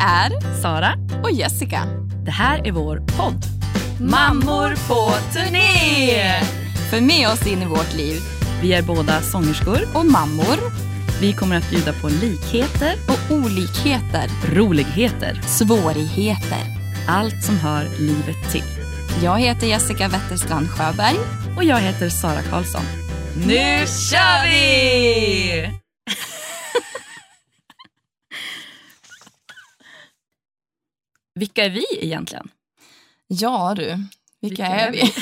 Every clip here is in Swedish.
är Sara, och Jessica. det här är vår podd. Mammor på turné! För med oss in i vårt liv Vi är båda sångerskor. och mammor Vi kommer att bjuda på likheter, och olikheter, roligheter, svårigheter. allt som hör livet till. Jag heter Jessica Wetterstrand Sjöberg. Och jag heter Sara Karlsson. Nu kör vi! Vilka är vi egentligen? Ja du, vilka, är vi?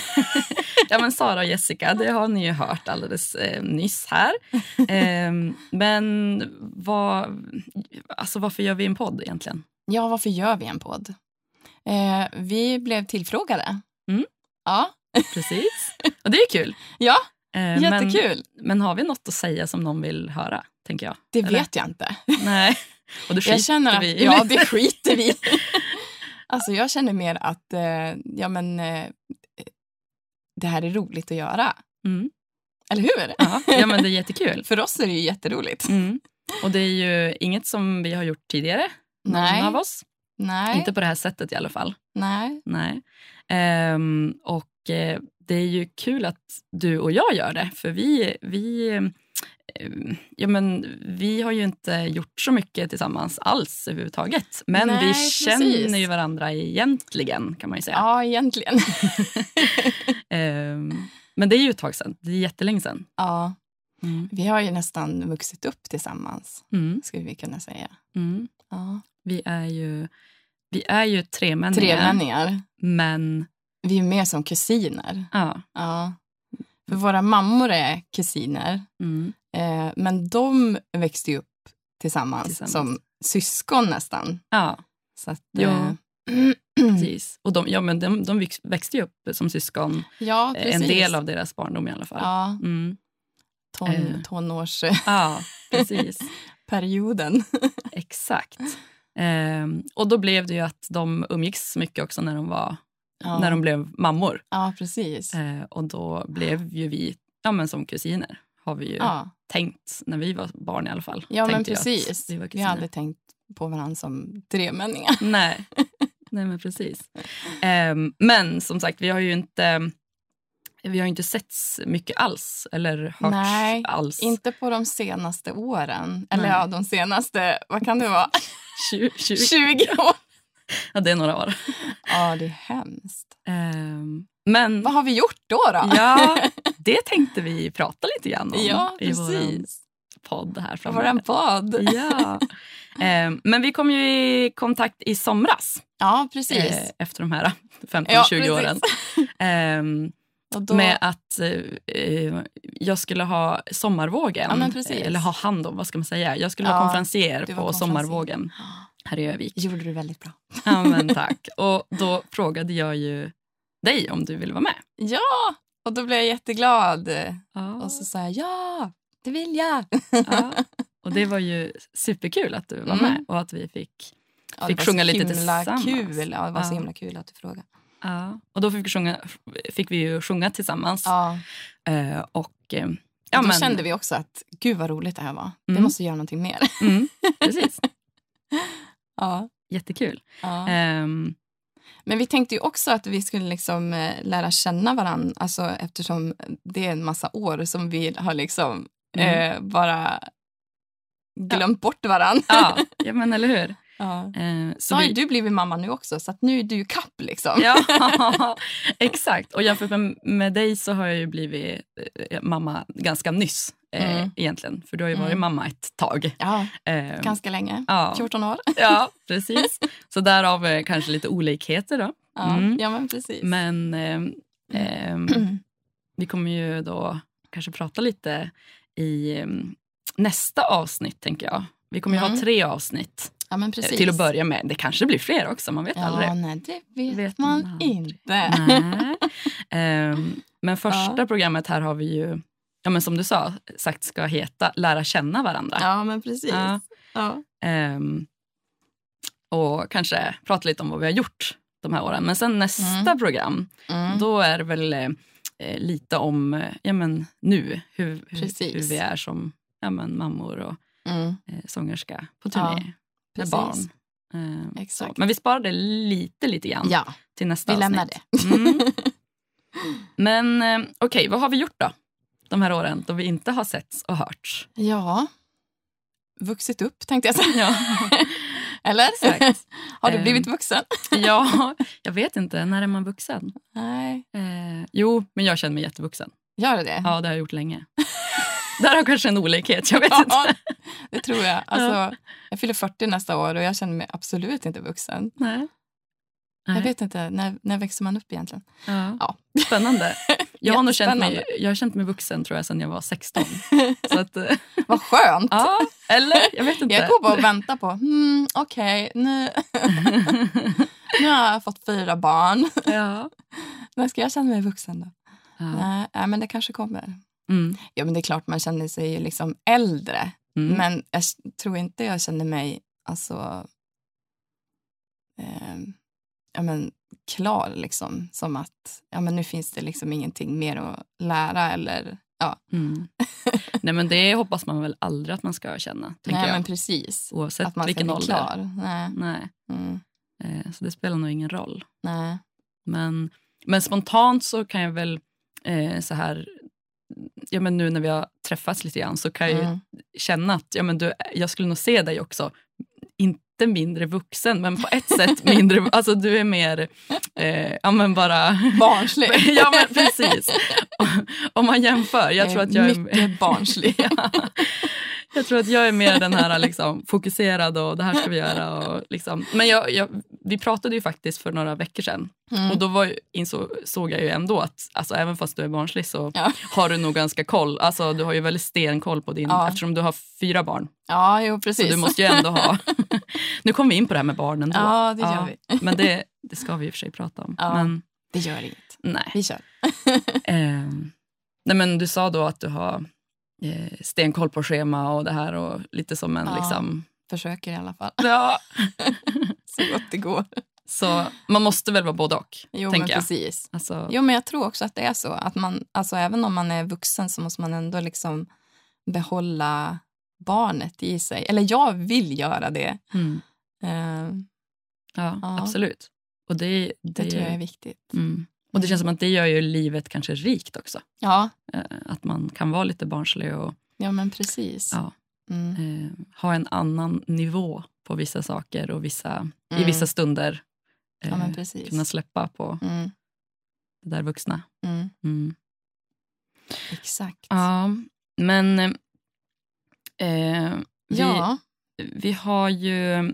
ja, men Sara och Jessica, det har ni ju hört alldeles eh, nyss här. Eh, men vad, alltså, varför gör vi en podd egentligen? Ja, varför gör vi en podd? Eh, vi blev tillfrågade. Mm. Ja, Precis. Och det är kul. ja Eh, jättekul. Men, men har vi något att säga som någon vill höra? tänker jag. det Eller? vet jag inte. Nej. Och då Jag känner att, vi ja, det skiter vi. Alltså jag känner mer att, eh, ja men, eh, det här är roligt att göra. Mm. Eller hur? Ja, ja, men det är jättekul. För oss är det ju jätteroligt. Mm. Och det är ju inget som vi har gjort tidigare. Nej. Någon av oss. Nej, Inte på det här sättet i alla fall. nej. Nej. Ehm, och eh, det är ju kul att du och jag gör det. För vi, vi, ja, men, vi har ju inte gjort så mycket tillsammans alls överhuvudtaget. Men Nej, vi precis. känner ju varandra egentligen kan man ju säga. Ja, egentligen. Ehm, men det är ju ett tag sedan. Det är jättelänge sedan. ja, Mm. vi har ju nästan vuxit upp tillsammans, Mm. skulle vi kunna säga. Mm. Ja. Vi är ju, vi är ju tremänningar. Tremänningar. Men Vi är mer som kusiner. ja. Ja. För våra mammor är kusiner. Mm. Eh, men de växte ju upp tillsammans, Tillsammans. som syskon nästan. ja, Så att, Ja. eh, precis. Och de, ja, men de, de väx- växte ju upp som syskon. ja, Eh. En del av deras barndom i alla fall. ja, Mm. ton, Eh. tonårsperioden. Ja, precis. Exakt. Ehm, och då blev det ju att de umgicks mycket också när de, var, ja. när de blev mammor. ja, precis. Eh, och då blev ju vi ja, men som kusiner. Har vi ju Ja, tänkt när vi var barn i alla fall. ja men precis. Vi Vi har aldrig tänkt på varandra som tremänningar. Nej. Nej, men precis. Ehm, men som sagt, vi har ju inte vi har inte setts mycket alls eller hörts Nej, alls. Inte på de senaste åren. Eller Nej. ja, de senaste, vad kan det vara? 20, 20. 20 år. Ja, det är några år. Ja, det är hemskt. Ehm, men Vad har vi gjort då? då? ja, det tänkte vi prata lite grann om ja i vår precis. podd här framöver. våran podd. Ja. Ehm, men vi kom ju i kontakt i somras Ja, precis. eh, efter de här 15-20 Ja, precis. åren. Och då, Med att eh, eh, jag skulle ha sommarvågen, Ja, precis. eller ha hand om, vad ska man säga? Jag skulle Ja, vara konferencier på var konferencier. sommarvågen här i Övik. gjorde du väldigt bra. Ja, men tack. Och då frågade jag ju dig om du ville vara med. Ja, och då blev jag jätteglad. Ja. Och så sa jag ja, det vill jag. ja. Och det var ju superkul att du var Mm. med och att vi fick Ja, Fick sjunga lite tillsammans. Kul. Ja, det var så himla kul att du frågade. Ja, och då fick vi, sjunga, fick vi ju sjunga tillsammans. Ja, Eh, och, och ja, då men, kände vi också att gud vad roligt det här var. Vi Mm. måste göra någonting mer. Mm, precis, Ja, jättekul. ja. Ehm, Men vi tänkte ju också att vi skulle liksom eh, lära känna varandra alltså, eftersom det är en massa år som vi har liksom Mm. eh, bara glömt bort varandra. ja, ja, men eller hur? Ja. Eh, Så har ju du blivit mamma nu också, så nu är du kapp liksom. Ja, exakt. Och jämfört med, med dig så har jag ju blivit eh, mamma ganska nyss eh, Mm. egentligen. För du har ju varit Mm. mamma ett tag. Ja, Eh, ganska länge. ja, 14 år. ja, precis. Så därav eh, kanske lite olikheter då. Ja, Mm. ja men precis. Men ehm, ehm, vi kommer ju då kanske prata lite i ehm, nästa avsnitt tänker jag. Vi kommer ju Mm. ha tre avsnitt ja, men eh, precis. till att börja med. Det kanske blir fler också, man vet aldrig. Ja, nej, det vet, Vet man man aldrig. inte. Men första programmet här har vi ju, ja, men som du sa, sagt ska heta Lära känna varandra. Ja, men precis. Ja. Ja. Ehm, och kanske prata lite om vad vi har gjort de här åren. Men sen nästa Mm. program, Mm. då är det väl eh, eh, lite om eh, ja, men nu, hur, hur, hur vi är som ja, men mammor och Mm. eh, sångerska på turné Ja, med barn. Eh, Exakt. Så. Men vi sparade lite, lite grann Ja, till nästa vi lämnar avsnitt. det. Mm. Men eh, okej, vad har vi gjort då? De här åren då vi inte har setts och hörts. Ja, vuxit upp tänkte jag säga. Ja. Eller? Exakt. Har du Ehm. blivit vuxen? ja, jag vet inte. När är man vuxen? Nej. Eh, jo, men jag känner mig jättevuxen. Gör du det? Ja, det har jag gjort länge. Där har kanske en olikhet, jag vet Ja, inte. det tror jag. Alltså, jag fyller 40 nästa år och jag känner mig absolut inte vuxen. Nej. Jag Nej. vet inte, när, när växer man upp egentligen? Ja. Ja. Spännande. Jag har nog känt mig, jag har känt mig vuxen tror jag sedan jag var 16. Så att, eh, Vad skönt! ja, eller? Jag vet inte. Jag går bara och väntar på, hmm, okej, nu, nu har jag fått fyra barn. ja. När ska jag känna mig vuxen då? Ja. Nej, men det kanske kommer. Mm. Ja, men det är klart man känner sig liksom äldre. Mm. Men jag tror inte jag känner mig alltså, eh, ja, men, klar. Liksom, som att ja, men nu finns det liksom ingenting mer att lära. Eller, ja. Mm. Nej, men det hoppas man väl aldrig att man ska känna. Nej, jag. men precis. Oavsett Att man ska vilken bli ålder. klar. Nej. Nej. Mm. Eh, så det spelar nog ingen roll. Nej. Men, men spontant så kan jag väl eh, så här... Ja, men nu när vi har träffats lite grann så kan jag ju Mm. känna att ja, men du, jag skulle nog se dig också, inte mindre vuxen, men på ett sätt mindre... Alltså du är mer, eh, ja men bara... Barnslig. ja men precis. Om man jämför, jag tror att jag är... Mycket barnslig. Ja. Jag tror att jag är mer den här liksom, fokuserad och det här ska vi göra. Och liksom. Men jag, jag, vi pratade ju faktiskt för några veckor sedan Mm. och då var, insåg, såg jag ju ändå att alltså, även fast du är barnslig så Ja. har du nog ganska koll. Alltså, du har ju väldigt stenkoll på din, Ja. eftersom du har fyra barn. Ja, jo Så precis. du måste ju ändå ha... nu kommer vi in på det här med barnen. Då. Ja, det gör vi. Men det, det ska vi i och för sig prata om. Ja. Men Det gör inget. nej. Vi kör. Ehm, nej men du sa då att du har eh, stenkoll på schema och det här och lite som en Ja. liksom... Försöker i alla fall. Ja. Så gott det går. Så man måste väl vara både och, Jo, men precis. Alltså, Jo, men jag tror också att det är så. Att man, alltså, även om man är vuxen så måste man ändå liksom behålla barnet i sig. Eller jag vill göra det. mm, Eh, ja, Ja. absolut. Och det, det, det tror jag är viktigt. mm. Och det känns som att det gör ju livet kanske rikt också. Ja, Eh, att man kan vara lite barnslig och ja men precis. ja, Mm. eh, ha en annan nivå på vissa saker och vissa, i Mm. vissa stunder Ja, eh, men precis. kunna släppa på Mm. det där vuxna. Mm. Mm. Exakt. Ja, men eh, vi, Ja. vi har ju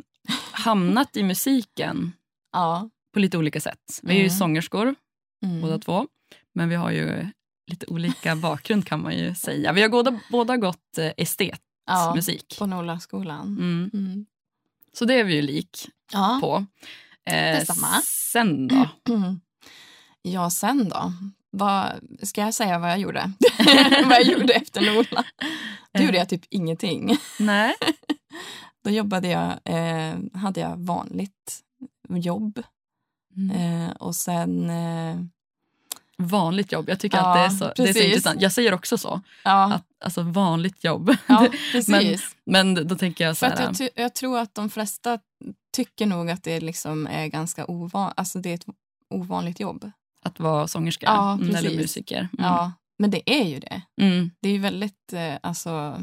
hamnat i musiken ja. på lite olika sätt. Vi är ju Mm. sångerskor Mm. båda två, men vi har ju lite olika bakgrund kan man ju säga. Vi har båda, båda gått eh, estetmusik. ja, på Nolaskolan. Mm. Mm. Så det är vi ju lik Ja. på. Eh, Detsamma. Sen då? Ja, sen då? Vad, ska jag säga vad jag gjorde? vad jag gjorde efter Nola? Då gjorde jag typ ingenting. Nej. Då jobbade jag, eh, hade jag vanligt jobb. Mm. Eh, och sen... Eh, Vanligt jobb. Jag tycker Ja, att det är, så, det är så intressant. Jag säger också så. ja, Att, alltså vanligt jobb. ja, precis. Men då tänker jag så här. jag, jag tror att de flesta tycker nog att det liksom är ganska ovanligt. Alltså det är ett ovanligt jobb. Att vara sångerska Ja, eller musiker. Mm. Ja, men det är ju det. Mm. Det är ju väldigt, eh, alltså...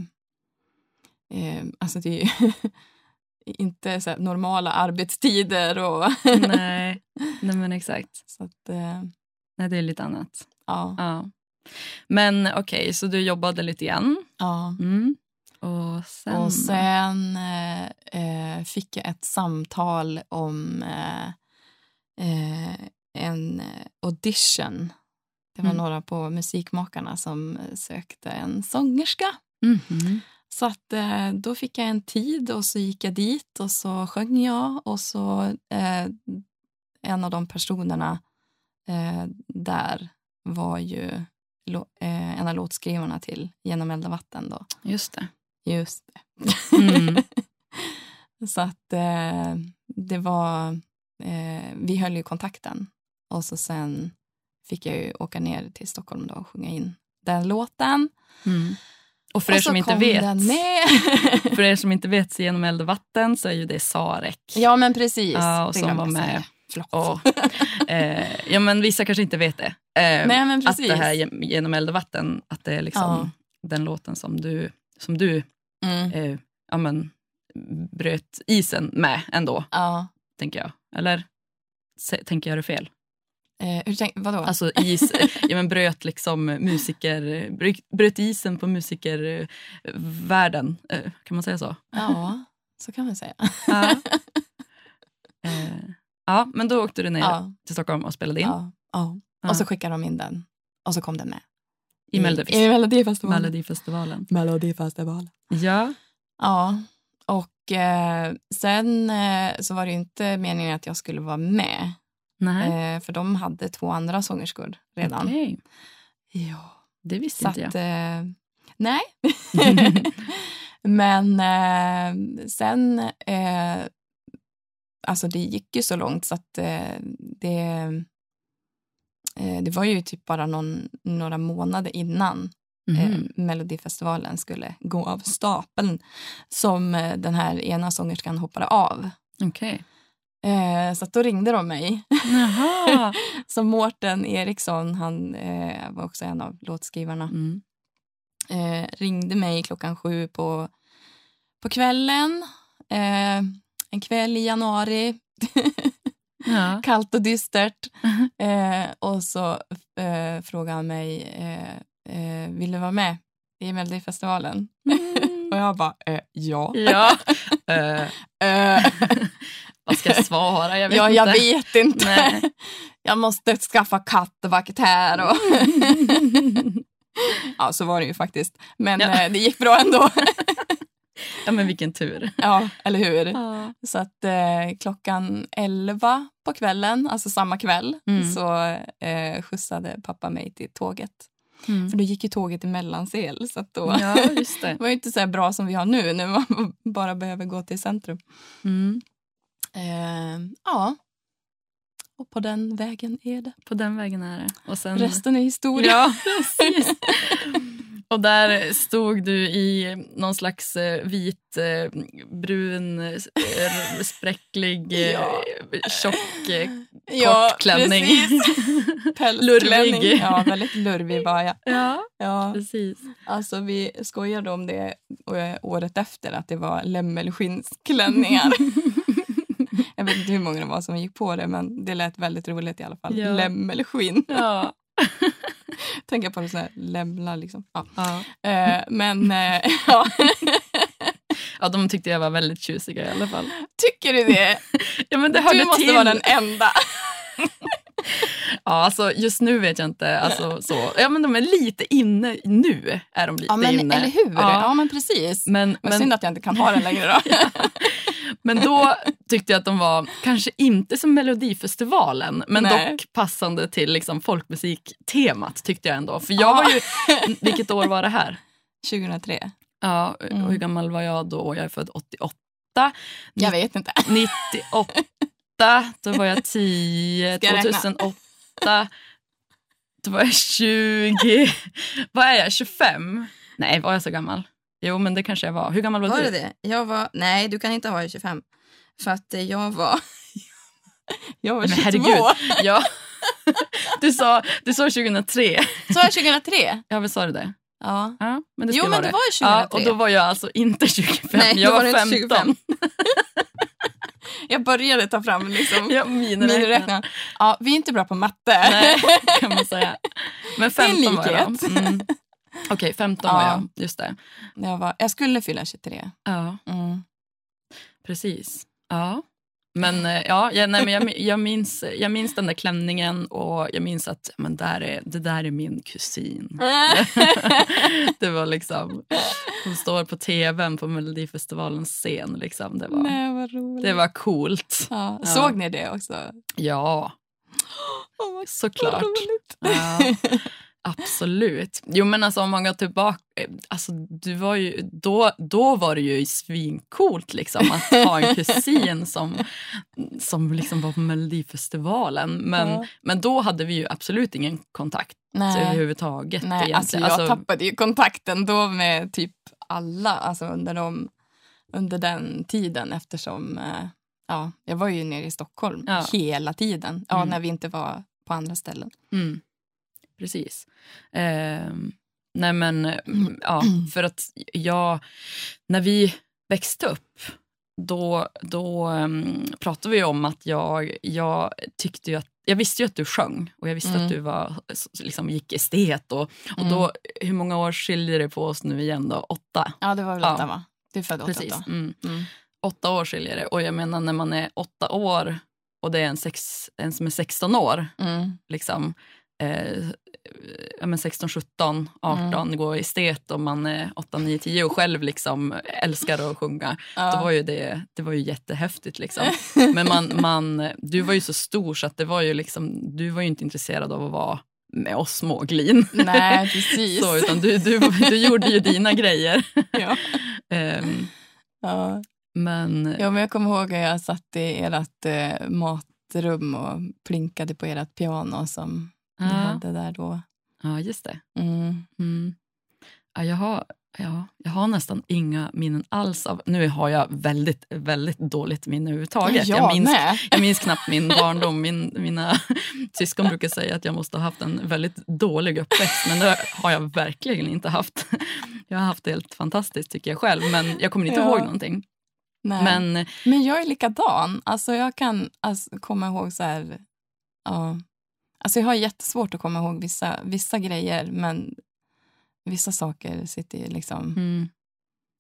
Eh, alltså det är ju inte så normala arbetstider och... Nej. Nej, men exakt. så att, eh, Nej, det är lite annat. ja. Ja. Men okej, så du jobbade lite grann. ja. Mm. Och sen? Och sen eh, eh, fick jag ett samtal om eh, eh, en audition. Det var Mm. några på Musikmakarna som sökte en sångerska. Mhm. Så att, eh, då fick jag en tid och så gick jag dit och så sjöng jag och så eh, en av de personerna eh, där var ju eh, en av låtskrivarna till Genom eld och vatten. Då. Just det. Just det. Mm. så att eh, det var, eh, vi höll ju kontakten och så sen fick jag ju åka ner till Stockholm då och sjunga in den låten. Mm. Och för er och så som inte vet, för er som inte vet, så genom eld och vatten så är ju det Sarek. ja, men precis. Ja, och som var med. Och, eh, ja, men vissa kanske inte vet det. Eh, Nej, men att det här ge- genom eld och vatten, att det är liksom den låten som du, som du Mm. eh, ja, men, bröt isen med ändå, Ja. tänker jag. Eller tänker jag det fel? Eh, hur tänk, vadå? Alltså is, ja, men bröt liksom musiker, bröt, isen på musikervärlden, eh, kan man säga så? Ja, så kan man säga. Ja. eh, ja, men då åkte du ner Ja, till Stockholm och spelade in ja, ja. Och så skickade de in den. Och så kom den med. i Melodifest- I Melodifestivalen. Melodifestivalen. Melodifestivalen. Ja. Ja, och eh, sen eh, så var det ju inte meningen att jag skulle vara med. Nej. Eh, för de hade två andra sångerskor redan. Okej. Ja. Det visste Så inte att, jag. eh, nej. Men eh, sen, eh, alltså det gick ju så långt så att eh, det, eh, det var ju typ bara någon, några månader innan Mhm. Melodifestivalen skulle gå av stapeln som den här ena sångerskan hoppade av. Okej. Eh, så då ringde de mig. Så Mårten Eriksson, han eh, var också en av låtskrivarna, Mm. eh, ringde mig klockan sju på, på kvällen. Eh, en kväll i januari. Ja. Kallt och dystert. Eh, och så eh, frågade han mig, vill du vara med i Melodifestivalen? Och jag bara, ja. ja. Vad ska jag svara? Jag vet ja, inte. jag vet inte. Nej. Jag måste skaffa kattvakt här. Och... ja, så var det ju faktiskt. Men Ja. eh, det gick bra ändå. Ja, men vilken tur. ja, eller hur? Ja. Så att eh, klockan 11 på kvällen, alltså samma kväll, Mm. så eh, skjutsade pappa mig till tåget. Mm. För då gick ju tåget i Mellansel. Så då Ja, just det. det var ju inte så bra som vi har nu, när man bara behöver gå till centrum. Mm. Eh, ja. Och på den vägen är det. På den vägen är det. Och sen... Resten är historia. Ja, precis. Och där stod du i någon slags eh, vit, eh, brun, eh, spräcklig, Ja. tjock, Ja, kort klänning. Pälsklänning. Lurvig. Ja, väldigt lurvig var jag. Ja, Ja, precis. alltså vi skojade om det året efter, att det var lämmelskinnsklänningar. jag vet inte hur många det var som gick på det, men det lät väldigt roligt i alla fall. Ja. Lämmelskinn. Ja. Tänker på såna här lämlar liksom. Ja. Ja. Eh, men eh, ja. ja, de tyckte jag var väldigt tjusiga i alla fall. tycker du det? Ja, men det hörde Du måste till. vara den enda. Ja, alltså, just nu vet jag inte. Alltså, så. Ja, men de är lite inne nu. Är de lite Ja, men, inne. eller hur? Ja. Ja, men precis. Men, Men, synd att jag inte kan ha den längre då. men då tyckte jag att de var, kanske inte som Melodifestivalen, men Nej. dock passande till liksom, folkmusiktemat tyckte jag ändå. För jag Ja. var ju, vilket år var det här? 2003. Ja, och Mm. hur gammal var jag då? Jag är född 88. Jag vet inte. 98, då var jag 10. Ska jag räkna? 2008, då var jag 20. Vad är jag, 25? Nej, var jag så gammal? Jo, men det kanske jag var. Hur gammal var, Var du? det det? Jag var, nej, du kan inte ha 25. För att eh, jag var... jag var Men 22. herregud. Ja. Du sa, du sa 2003. Så var jag 2003? Ja, visst sa du det? Ja. Ja, men det Jo, men det var ju Ja, 2003. och då var jag alltså inte 25, Nej, jag var, var du inte 15. 25. Jag började ta fram liksom Ja, miniräknaren. Ja, vi är inte bra på matte. Nej, kan man säga. Men Det är en 15 var jag. Mm. Okej, 15 var Ja. jag. Just det. Jag, var, jag skulle fylla 23. Ja, Mm. precis. Ja. Men, eh, ja, jag, nej, men jag, jag, minns, jag minns den där klänningen och jag minns att men där är, det där är min kusin. det var liksom, hon står på tvn på Melodifestivalens scen. Liksom. Det, var, Nej, det var coolt. ja. Ja. Såg ni det också? Ja, Oh, såklart. Ja. Absolut. Jo men alltså om man går tillbaka, eh, alltså du var ju, då, då var det ju svincoolt liksom att ha en kusin som, som liksom var på Melodifestivalen. Men, Ja. men då hade vi ju absolut ingen kontakt Nej. överhuvudtaget. Nej, alltså jag tappade ju kontakten då med typ alla alltså under, de, under den tiden eftersom eh, ja, jag var ju nere i Stockholm Ja. hela tiden. Ja, Mm. när vi inte var på andra ställen. Mm. Precis. Ehm, nej men, mm, ja, för att jag, när vi växte upp då, då um, pratade vi om att jag, jag tyckte att jag visste ju att du sjöng och jag visste Mm. att du var, liksom, gick estet. Och, och då, hur många år skiljer det på oss nu igen då? Åtta? Ja, det var väl Ja. åtta va? Du är född åtta Precis. då? Mm. Mm. Åtta år skiljer det. Och jag menar när man är åtta år och det är en, sex, en som är 16 år Mm. liksom, eh, ja, men 16, 17, 18, Mm. går estet och man är 8, 9, 10 och själv liksom älskar att sjunga. Ja. Då var ju det, det var ju jättehäftigt. Liksom. Men man, man, du var ju så stor så att det var ju liksom, du var ju inte intresserad av att vara med oss små glin. Nej, precis. så, utan du, du, du gjorde ju dina grejer. ja. Ehm, Ja. men ja, men jag kommer ihåg att jag satt i ert eh, matrum och plinkade på ert piano som ja, hade där då. ja, just det. Mm. Mm. Ja, jag, har, ja, jag har nästan inga minnen alls av... Nu har jag väldigt, väldigt dåligt minne överhuvudtaget. Jag, jag, minns, jag minns knappt min barndom. Min, mina syskon brukar säga att jag måste ha haft en väldigt dålig uppväxt, men det har jag verkligen inte haft. Jag har haft det helt fantastiskt tycker jag själv, men jag kommer inte Ja. ihåg någonting. Nej. Men Men jag är likadan. Alltså jag kan alltså, komma ihåg så här... Ja. Alltså jag har jättesvårt att komma ihåg vissa, vissa grejer, men vissa saker sitter ju liksom... Mm.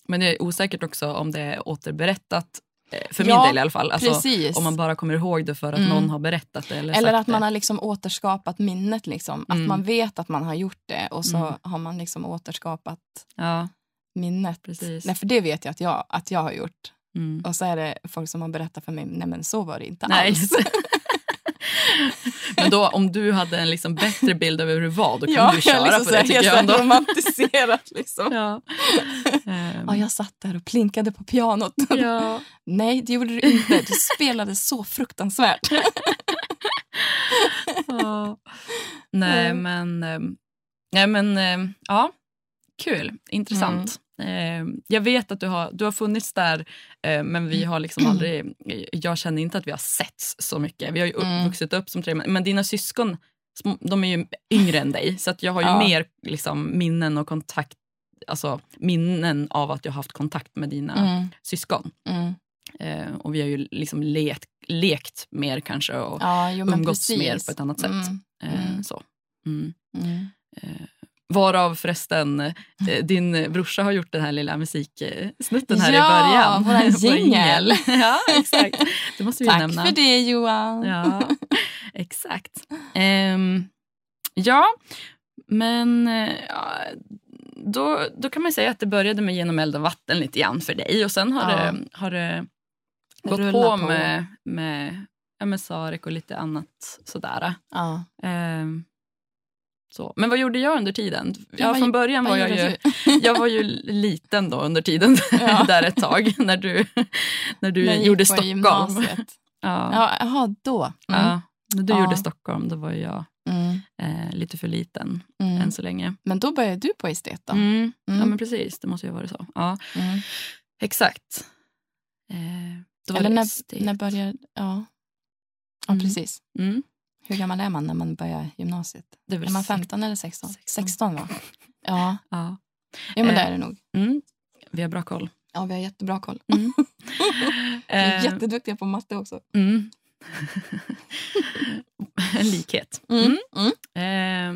Men det är osäkert också om det är återberättat, eh, för Ja, min del i alla fall. Alltså, Precis. om man bara kommer ihåg det för att Mm. någon har berättat det. Eller, Eller att man det. har liksom återskapat minnet. Liksom. Att Mm. man vet att man har gjort det och så Mm. har man liksom återskapat Ja, minnet. precis. Nej, för det vet jag att jag, att jag har gjort. Mm. Och så är det folk som har berättat för mig, nej men så var det inte Nej, alls. Men då, om du hade en liksom bättre bild av hur det var, då kan ja, du köra jag liksom på det tycker jag ändå. romantiserat liksom. Ja. Ehm, Ja, jag satt där och plinkade på pianot. ja. Nej, det gjorde du inte. Du spelade så fruktansvärt. Ja. Nej, men, ehm, nej, men ehm, ja, kul, intressant. Ehm, Jag vet att du har, du har funnits där, eh, men vi har liksom aldrig... Jag känner inte att vi har setts så mycket. Vi har ju upp, Mm. vuxit upp som tre, men dina syskon de är ju yngre än dig, så att jag har ju Ja. mer liksom, minnen och kontakt Alltså minnen av att jag har haft kontakt med dina Mm, syskon. mm. Eh, och vi har ju liksom lekt, lekt mer kanske och Ja, jo, umgåtts precis. mer på ett annat sätt. Mm, Eh, Mm. så. Mm. mm. Eh, varav förresten eh, din brorsa har gjort den här lilla musiksnutten här Ja, i början. våran Vår jingel. ja, exakt. Det måste vi Tack nämna. för det, Johan. Ja, exakt. Ehm, ja, men eh, ja, då, då kan man säga att det började med Genom eld och vatten lite grann för dig och sen har Ja. det, har det gått Rulla på, på. med, med, med Sarek och lite annat sådär. Ja. Ehm, så. Men vad gjorde jag under tiden? Ja, från början var jag ju, jag var ju liten då under tiden Ja. där ett tag när du, när du När gjorde Stockholm. gymnasiet. Ja. Ja, jaha, då. Mm. Ja, när du Ja. gjorde Stockholm då var jag Mm. eh, lite för liten Mm. än så länge. Men då började du på estet då? Mm. Ja Mm. men precis, det måste ju ha varit så. Ja, Mm. exakt. Eh, Eller när, när började... Ja, ja precis. Mm. Hur gammal är man när man börjar gymnasiet? Det är Är man sex- 15 eller 16? 16. 16 va? Ja, Ja. ja men Eh. det är det nog. Mm. Vi har bra koll. Ja, vi har jättebra koll. Mm. Vi är Eh, jätteduktiga på matte också. Mm. en likhet. Mm. Mm.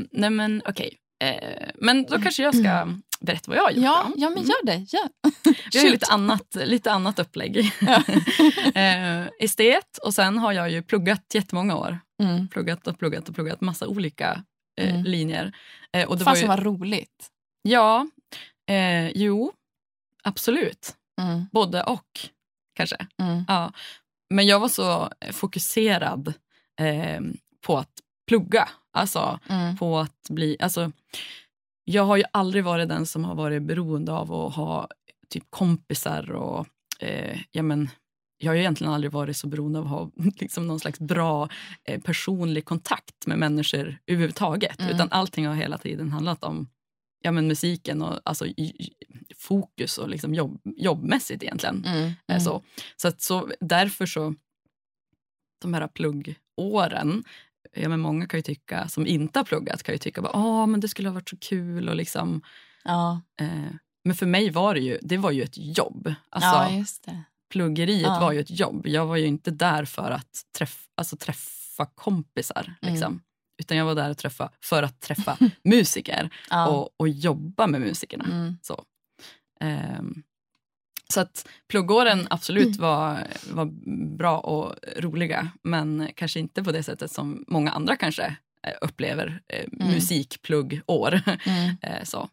Eh, nej men okej. Eh, men då kanske jag ska berätta vad jag har gjort. Ja, då. ja, men gör det. Gör. Vi har lite annat, lite annat upplägg. Ja. eh, estet och sen har jag ju pluggat jättemånga år. Mm. Pluggat och pluggat och pluggat massa olika eh, Mm. linjer. Eh, och det var Fasen ju, vad roligt. Ja, eh, jo, absolut. Mm. Både och kanske. Mm. Ja. Men jag var så fokuserad eh, på att plugga Alltså Mm. på att bli... Alltså, jag har ju aldrig varit den som har varit beroende av att ha typ kompisar och eh, ja, men, jag har ju egentligen aldrig varit så beroende av att ha liksom, någon slags bra eh, personlig kontakt med människor överhuvudtaget. Mm. Utan allting har hela tiden handlat om ja, men musiken och alltså, i- fokus och liksom jobb, jobbmässigt egentligen. Mm. Eh, Mm. Så, så, att, så därför så, de här pluggåren, ja, men många kan ju tycka, som inte har pluggat kan ju tycka att oh, men det skulle ha varit så kul. Och liksom, Ja. eh, men för mig var det ju, det var ju ett jobb. Alltså, ja, just det. Pluggeriet Ja. var ju ett jobb. Jag var ju inte där för att träffa, alltså, träffa kompisar. Mm. Liksom. Utan jag var där träffa, för att träffa musiker Ja. och, och jobba med musikerna. Mm. Så. Ehm, så att pluggåren absolut var, var bra och roliga men kanske inte på det sättet som många andra kanske eh, upplever eh, Mm. musikpluggår. Mm. Eh, så.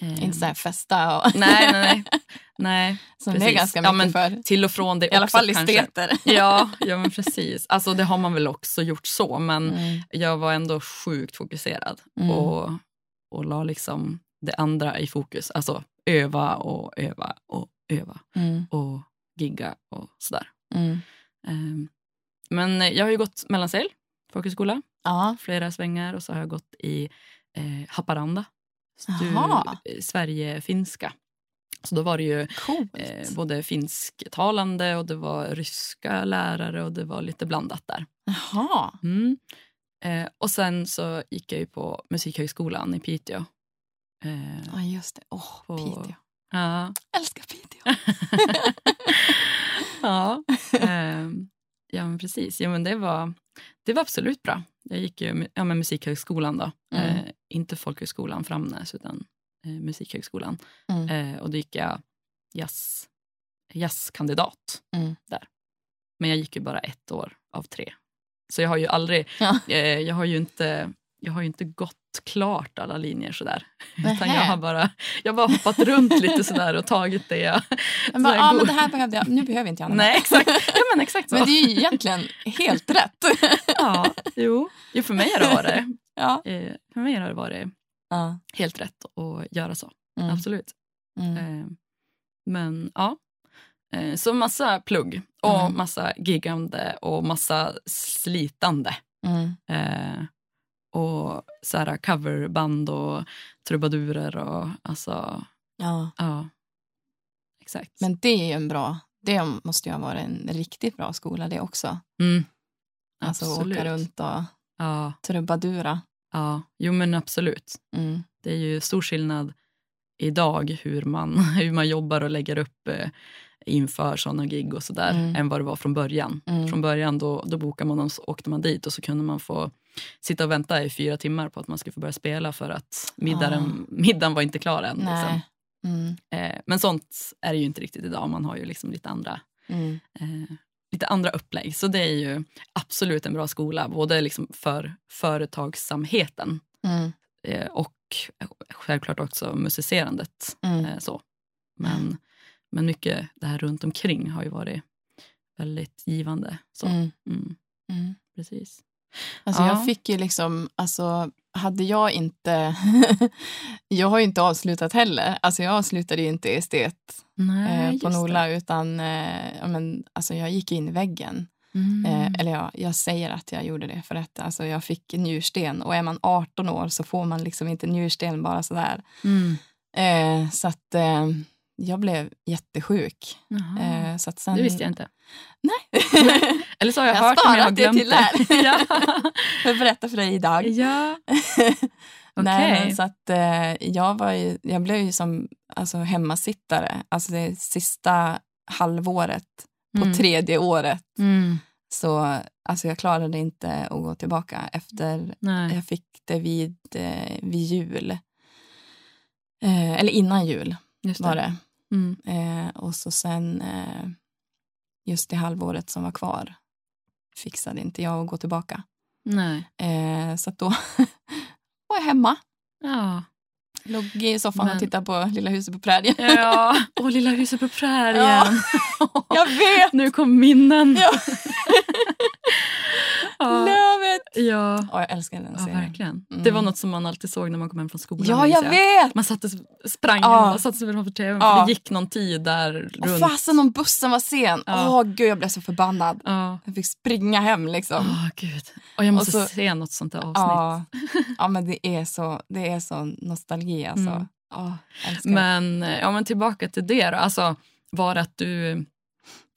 Ehm, Inte så här festa och Nej, nej, nej. nej som det är precis. ganska Ja, mycket men för. till och från det I alla fall esteter. Ja, ja, men precis. Alltså, det har man väl också gjort så, men Mm. jag var ändå sjukt fokuserad Mm. och, och la liksom det andra i fokus. Alltså öva och öva och öva Mm. och gigga och sådär. Ehm, Men jag har ju gått mellansteg, folkhögskola, Ja. flera svängar och så har jag gått i eh, Haparanda, eh, Sverige-finska. Så då var det ju eh, både finsktalande och det var ryska lärare och det var lite blandat där. Jaha. Mm. Eh, och sen så gick jag ju på Musikhögskolan i Piteå. Eh, Ja, just det. Åh, På- Piteå. ja. Älskar Piteå. ja, ehm, ja men precis. Ja, men det, var, det var absolut bra. Jag gick ju ja, med Musikhögskolan då. Mm. Eh, inte Folkhögskolan Framnäs utan eh, Musikhögskolan. Mm. Eh, och då gick jag jazz, jazzkandidat Mm. där. Men jag gick ju bara ett år av tre. Så jag har ju aldrig, Ja. eh, jag har ju inte jag har ju inte gått klart alla linjer sådär. Utan jag har bara, jag har bara hoppat runt lite sådär och tagit det jag... Men, bara, jag men det här behövde jag. Nu behöver inte jag annat. Nej, exakt. Ja, men exakt så. Men det är ju egentligen helt rätt. Ja, jo. jo, för mig har det varit, ja. eh, för mig har det varit Ja. helt rätt att göra så. Mm. Absolut. Mm. Eh, men ja, eh, så massa plugg och Mm. massa giggande och massa slitande. Mm. Och så här coverband och trubadurer och alltså, Ja. ja. Exakt. Men det är ju en bra, det måste ju ha varit en riktigt bra skola det också. mm. Alltså Absolut. åka runt och Ja, trubadura. ja, jo men absolut. Mm. Det är ju stor skillnad idag hur man, hur man jobbar och lägger upp eh, inför såna gig och sådär Mm. än vad det var från början. Mm. Från början då, då bokade man och så åkte man dit och så kunde man få sitta och vänta i fyra timmar på att man skulle få börja spela för att middagen, middagen var inte klar än. Liksom. Mm. Eh, men sånt är det ju inte riktigt idag. Man har ju liksom lite andra Mm. eh, lite andra upplägg. Så det är ju absolut en bra skola, både liksom för företagsamheten Mm. eh, och självklart också musicerandet. Mm. Så. Men, men mycket det här runt omkring har ju varit väldigt givande. Så. Mm. Mm, Mm. precis. Alltså Ja. jag fick ju liksom, alltså hade jag inte, jag har ju inte avslutat heller. Alltså jag avslutade ju inte estet Nej, eh, på just det. NOLA utan eh, men, alltså jag gick in i väggen. Mm. Eh, eller ja, jag säger att jag gjorde det för att alltså, jag fick njursten och är man 18 år så får man liksom inte njursten bara sådär. Mm. Eh, så att eh, jag blev jättesjuk. Eh, så att sen... det visste jag inte. Nej. Eller så har jag, Jag hört det men jag har sparat det glömt till det. jag berättar för dig idag. ja. Nej, Okej. men så att eh, jag, var ju, jag blev ju som alltså, hemmasittare. Alltså det sista halvåret på Mm. tredje året. Mm. Så alltså, jag klarade inte att gå tillbaka efter Nej. jag fick det vid, eh, vid jul. Eh, eller innan jul Just var det. Mm. Eh, och så sen eh, just det halvåret som var kvar fixade inte jag att gå tillbaka. Nej. Eh, så då var jag hemma. Ja. Låg i soffan Men- och tittade på Lilla huset på prärien. Ja. Åh, Lilla huset på prärien. Ja. Jag vet! Nu kom minnen. Ja. Ja. Ja, Ja, jag älskar den ja serien. verkligen. Mm. Det var något som man alltid såg när man kom hem från skolan. Ja, jag vet! Man satt och sprang Ja. och satte sig framför tvn. Ja. För det gick någon tid där Och runt. fasen om bussen var sen. Åh Ja. gud, jag blev så förbannad. Ja. Jag fick springa hem liksom. Åh, gud. Och jag måste Och så- se något sånt där avsnitt. Ja, ja men det är så, det är så nostalgi alltså. Mm. Det. Men, ja, men tillbaka till det då. Alltså, var det att du,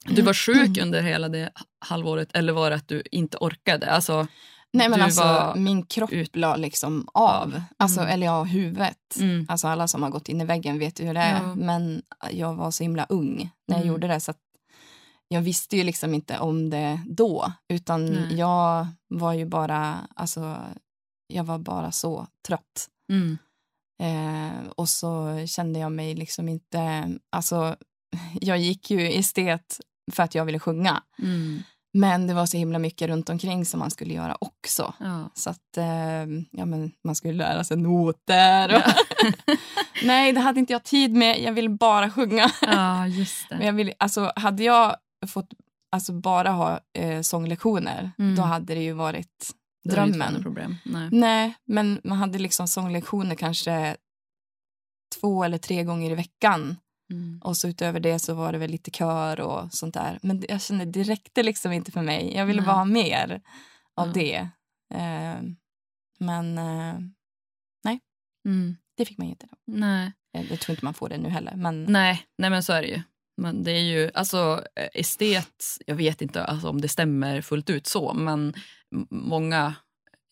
du var sjuk under hela det halvåret eller var det att du inte orkade? Alltså, Nej men du alltså var min kropp ut- la liksom av. Alltså, Mm. Eller ja, huvudet. mm, Alltså alla som har gått in i väggen vet ju hur det är. Ja. Men jag var så himla ung när jag Mm. gjorde det. Så att jag visste ju liksom inte om det då. Utan Nej. jag var ju bara, alltså, jag var bara så trött. mm, Eh, och så kände jag mig liksom inte... Alltså, jag gick ju estet för att jag ville sjunga. mm, Men det var så himla mycket runt omkring som man skulle göra också. ja. Så att eh, ja, men man skulle lära sig noter. Och Nej, det hade inte jag tid med. Jag ville bara sjunga. ja, just Men det. jag ville, alltså, hade jag fått alltså, bara ha eh, sånglektioner, Mm. då hade det ju varit drömmen. problem. Nej. Nej, men man hade liksom sånglektioner kanske två eller tre gånger i veckan. Mm. Och så utöver det så var det väl lite kör och sånt där. Men jag kände det räckte liksom inte för mig. Jag ville Nej. bara ha mer av Ja. det. Eh, men eh, Mm. det fick man inte. Då. Nej. Jag, jag tror inte man får det nu heller. Men Nej, nej, men så är det ju. Men det är ju, alltså eh, estet, jag vet inte alltså, om det stämmer fullt ut så, men många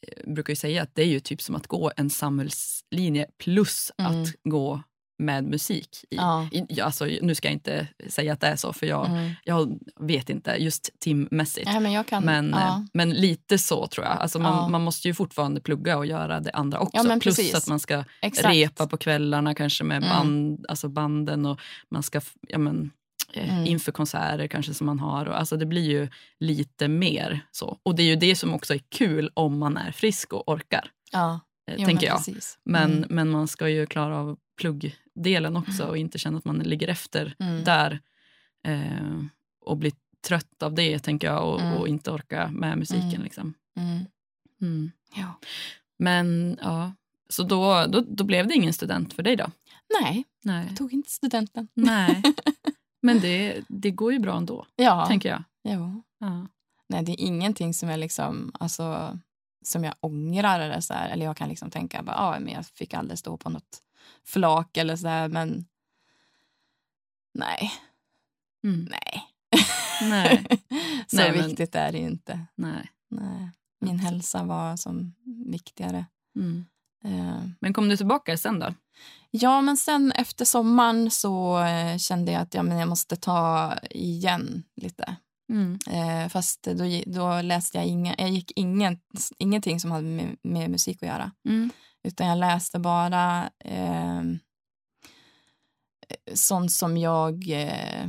eh, brukar ju säga att det är ju typ som att gå en samhällslinje plus Mm. att gå med musik. I, Ja. i, alltså, nu ska jag inte säga att det är så, för jag, mm. jag vet inte just timmässigt. ja, men jag kan... Men, eh, ja. men lite så tror jag. Alltså man, man måste ju fortfarande plugga och göra det andra också. Plus att man ska Exakt. repa på kvällarna kanske med Mm. band, alltså banden och man ska ja, men, eh, Mm. inför konserter kanske som man har. Och, alltså det blir ju lite mer så. Och det är ju det som också är kul om man är frisk och orkar. Ja, Eh, jo, tänker men jag. Precis. Men, Mm. men man ska ju klara av pluggdelen också och inte känna att man ligger efter Mm. där. Eh, och bli trött av det tänker jag och, Mm. och inte orka med musiken. Mm. Liksom. Mm. Mm. Ja. Men ja, så då, då, då blev det ingen student för dig då? Nej, Nej. jag tog inte studenten. Nej. Men det, det går ju bra ändå, Ja, tänker jag. jo. Ja. Nej, det är ingenting som jag liksom, alltså, som jag ångrar eller så här. Eller jag kan liksom tänka, bara, ah, men jag fick aldrig stå på något flak eller så där, men nej, Mm. nej. Nej. så Nej, men- viktigt är det ju inte. Nej. Nej. Min hälsa var som viktigare. Mm. Eh, Men kom du tillbaka sen då? Ja, men sen efter sommaren så eh, kände jag att ja, men jag måste ta igen lite. Mm. Eh, fast då, då läste jag inga, jag gick ingen, ingenting som hade med, med musik att göra. Mm. Utan jag läste bara eh, sånt som jag eh,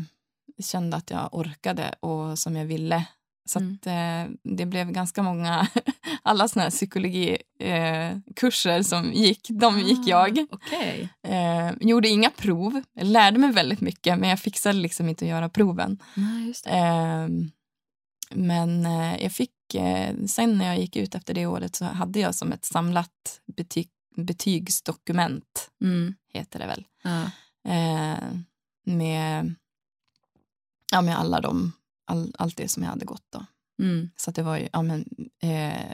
kände att jag orkade och som jag ville. Så Mm. att, eh, det blev ganska många, alla såna här psykologikurser eh, som gick, de gick jag. Ah, Okej. Eh, gjorde inga prov, jag lärde mig väldigt mycket men jag fixade liksom inte att göra proven. Nej, just det. Eh, men eh, jag fick, sen när jag gick ut efter det året så hade jag som ett samlat betyg, betygsdokument, Mm. heter det väl. Ja. Eh, med, ja, med alla de, all, allt det som jag hade gått då. Mm. Så det var ju ja, men, eh,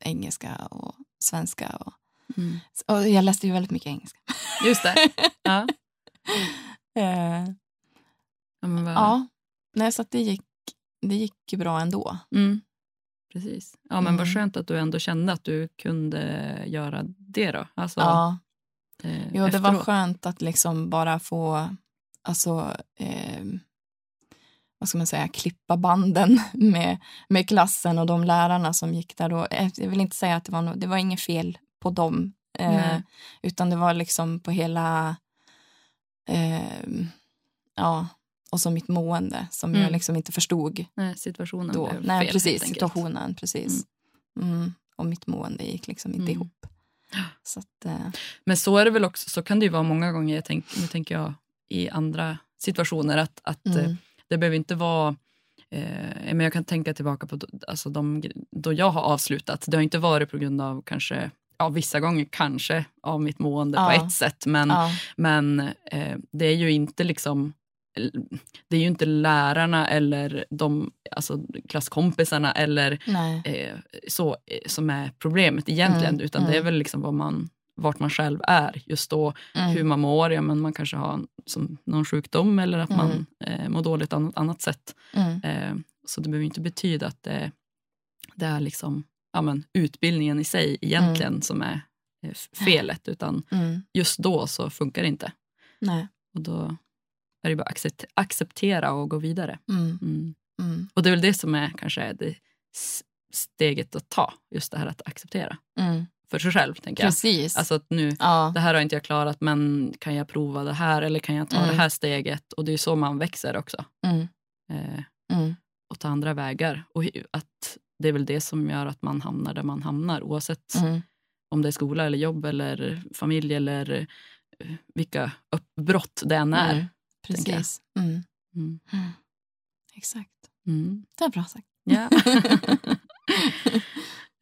engelska och svenska. Och, Mm. och jag läste ju väldigt mycket engelska. Just det. Ja. Eh, Ja, men vad... ja, nej, så att det gick, det gick ju bra ändå. Mm. Precis. Ja, men vad Mm. skönt att du ändå kände att du kunde göra det då. Alltså, Ja. eh, Jo, det var efteråt. skönt att liksom bara få, alltså, eh, vad ska man säga, klippa banden med, med klassen och de lärarna som gick där då. Eh, Jag vill inte säga att det var, no, det var inget fel på dem, eh, utan det var liksom på hela, eh, ja, och så mitt mående som Mm. jag liksom inte förstod Nej, situationen då. blev Nej, fel, precis, situationen, precis. Mm. Och mitt mående gick liksom inte Mm. ihop. Så att, eh, Men så är det väl också, så kan det ju vara många gånger, jag tänk, nu tänker jag i andra situationer, att, att eh, mm. det behöver inte vara eh, men jag kan tänka tillbaka på alltså de, då jag har avslutat. Det har inte varit på grund av kanske, ja vissa gånger kanske av mitt mående på Ja. ett sätt. Men, Ja. men eh, det är ju inte liksom det är ju inte lärarna eller de alltså klasskompisarna eller eh, så eh, som är problemet egentligen. Mm, Utan det är mm. väl liksom vad man, vart man själv är just då. Mm. Hur man mår. Ja, men man kanske har som någon sjukdom eller att man Mm. eh, mår dåligt på något annat sätt. Mm. Eh, så det behöver inte betyda att det, det är liksom, ja, men, utbildningen i sig egentligen som är eh, felet. Utan Mm. just då så funkar det inte. Nej. Och då är det bara att accept- acceptera och gå vidare. Mm. Mm. Mm. Och det är väl det som är kanske det steget att ta. Just det här att acceptera Mm. för sig själv. tänker jag. Precis. Alltså att nu, ja. det här har inte jag klarat men kan jag prova det här eller kan jag ta Mm. det här steget? Och det är så man växer också. Eh, och ta andra vägar. Och att det är väl det som gör att man hamnar där man hamnar oavsett Mm. om det är skola eller jobb eller familj eller eh, vilka uppbrott det än är. Mm. Precis. Mm. Mm. Exakt. Mm. Det är bra sagt. Ja.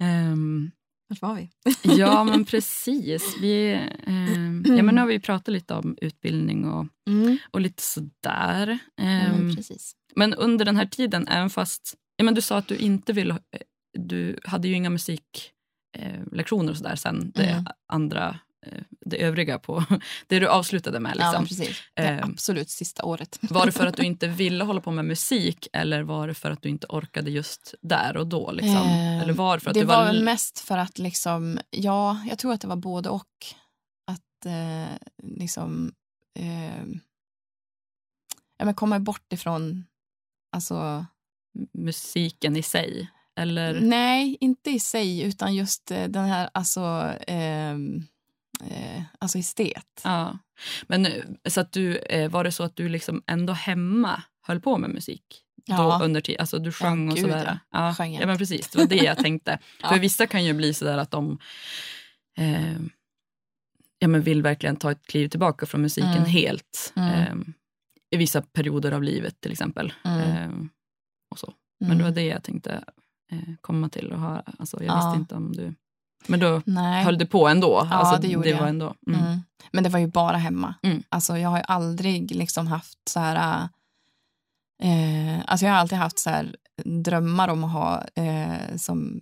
Ehm, Vart var vi? ja, men precis. Vi, ehm, ja, men nu har vi pratat lite om utbildning och, Mm. och lite sådär. Mm, Ehm, precis. men under den här tiden, även fast ja, men du sa att du inte ville... eh, Du hade ju inga musiklektioner eh, och sådär sen, det Mm. andra, eh, det övriga på det du avslutade med. Ja, Liksom. men precis. Det Ehm. absolut sista året. Var det för att du inte ville hålla på med musik eller var det för att du inte orkade just där och då? Liksom? Ehm, eller var det för att det du var var... mest för att liksom, ja, jag tror att det var både och. Att eh, liksom eh, ja, men komma bort ifrån, alltså, musiken i sig? Eller? nej, inte i sig, utan just eh, den här, alltså, ehm, eh, alltså estet. Ja. Men så att du, eh, var det så att du liksom ändå hemma höll på med musik? Ja. Då under tid, alltså du sjöng Ja, och sådär? ja. Ja. Ja, men precis. Det var det jag tänkte. Ja. För vissa kan ju bli sådär att de eh, ja, men vill verkligen ta ett kliv tillbaka från musiken Mm. helt. Mm. Eh, I vissa perioder av livet till exempel. Mm. Eh, och så. Men Mm. det var det jag tänkte eh, komma till. Och ha, alltså, jag Ja. visste inte om du... Men då Nej. höll du på ändå? Ja, alltså, det gjorde var jag. ändå, mm. Mm. Men det var ju bara hemma. Mm. Alltså, jag har ju aldrig liksom haft så här... Eh, alltså jag har alltid haft så här drömmar om att ha eh, som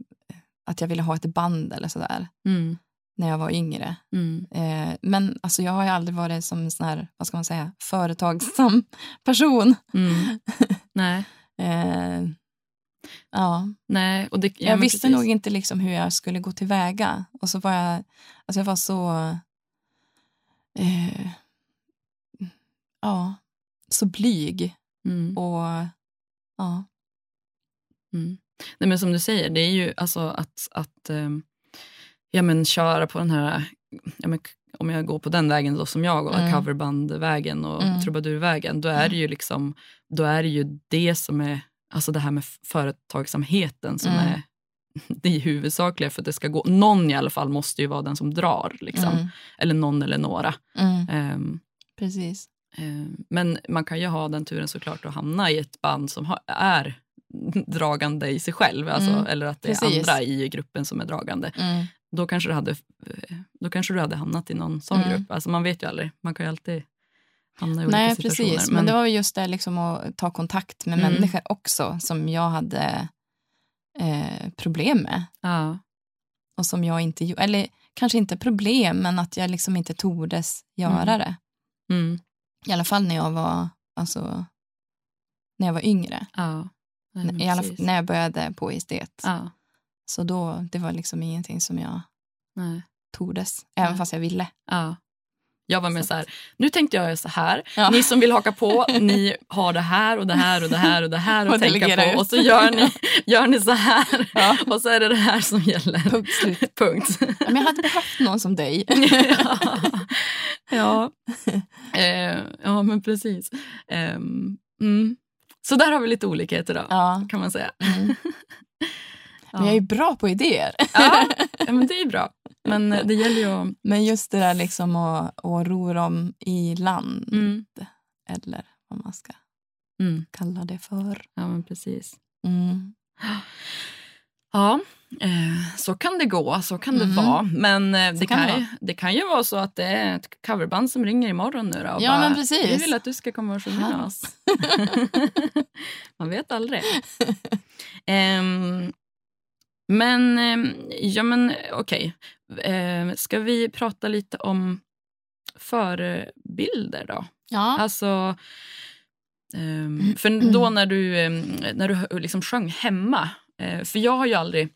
att jag ville ha ett band eller så där Mm. när jag var yngre. Mm. Eh, men alltså jag har ju aldrig varit som en sån här, vad ska man säga, företagsam person. Mm. Nej. Eh, ja. Nej, och det, ja, jag visste precis. nog inte liksom hur jag skulle gå tillväga. Och så var jag, alltså jag var så, eh, ja, så blyg. Mm. Och ja, Mm. Nej, men som du säger, det är ju alltså att, att ehm, ja, men köra på den här... Ja, men, om jag går på den vägen då som jag går, Mm. coverbandvägen och Mm. trubadurvägen, då är det ju liksom då är det ju det som är alltså det här med företagsamheten som Mm. är det huvudsakliga för att det ska gå. Någon i alla fall måste ju vara den som drar. Liksom. mm, Eller någon eller några. mm, Ehm, precis. Eh, Men man kan ju ha den turen såklart att hamna i ett band som har, är dragande i sig själv. Alltså, Mm, eller att det är precis. andra i gruppen som är dragande. Mm, Då kanske du hade, eh, då kanske du hade hamnat i någon sån Mm. grupp. Alltså man vet ju aldrig. Man kan ju alltid hamna i olika nej, situationer. precis. Men, det var ju just det liksom att ta kontakt med Mm. människor också som jag hade eh, problem med. ja, Och som jag inte eller kanske inte problem, men att jag liksom inte tordes göra Mm. det. mm, I alla fall när jag var, alltså, när jag var yngre. ja. Nej, men I alla, precis. när jag började på estet. Ja, Så då, det var liksom ingenting som jag nej, tordes, även Nej. fast jag ville. ja. Jag var med Så här, nu tänkte jag så här. Ja. Ni som vill haka på, ni har det här och det här och det här och det här att Och tänka på. ut. Och så gör ni, gör ni så här. Ja. Och så är det det här som gäller. Punkt slut. Punkt. Ja, Men jag hade behövt någon som dig. ja. Ja. Eh, ja, men precis. Ehm, mm. Så där har vi lite olikheter då, kan man säga. Mm. Men jag är bra på idéer. ja, ja, men det är bra. Men eh, det gäller ju att... Men just det där liksom att, att ro dem i land, Mm. eller vad man ska Mm. kalla det för. Ja, men precis. Mm. Ja, eh, så kan det gå, så kan det Mm. vara. Men eh, det, kan kan, det ju, vara. det kan ju vara så att det är ett coverband som ringer imorgon nu då och Ja, bara, men precis. Vi vill att du ska komma och sjunga med oss. Man vet aldrig. Ehm, men, ehm, ja men okej. Ehm, ska vi prata lite om förebilder då? Ja. Alltså, ehm, för då när du, ehm, när du liksom sjöng hemma, eh, för jag har ju aldrig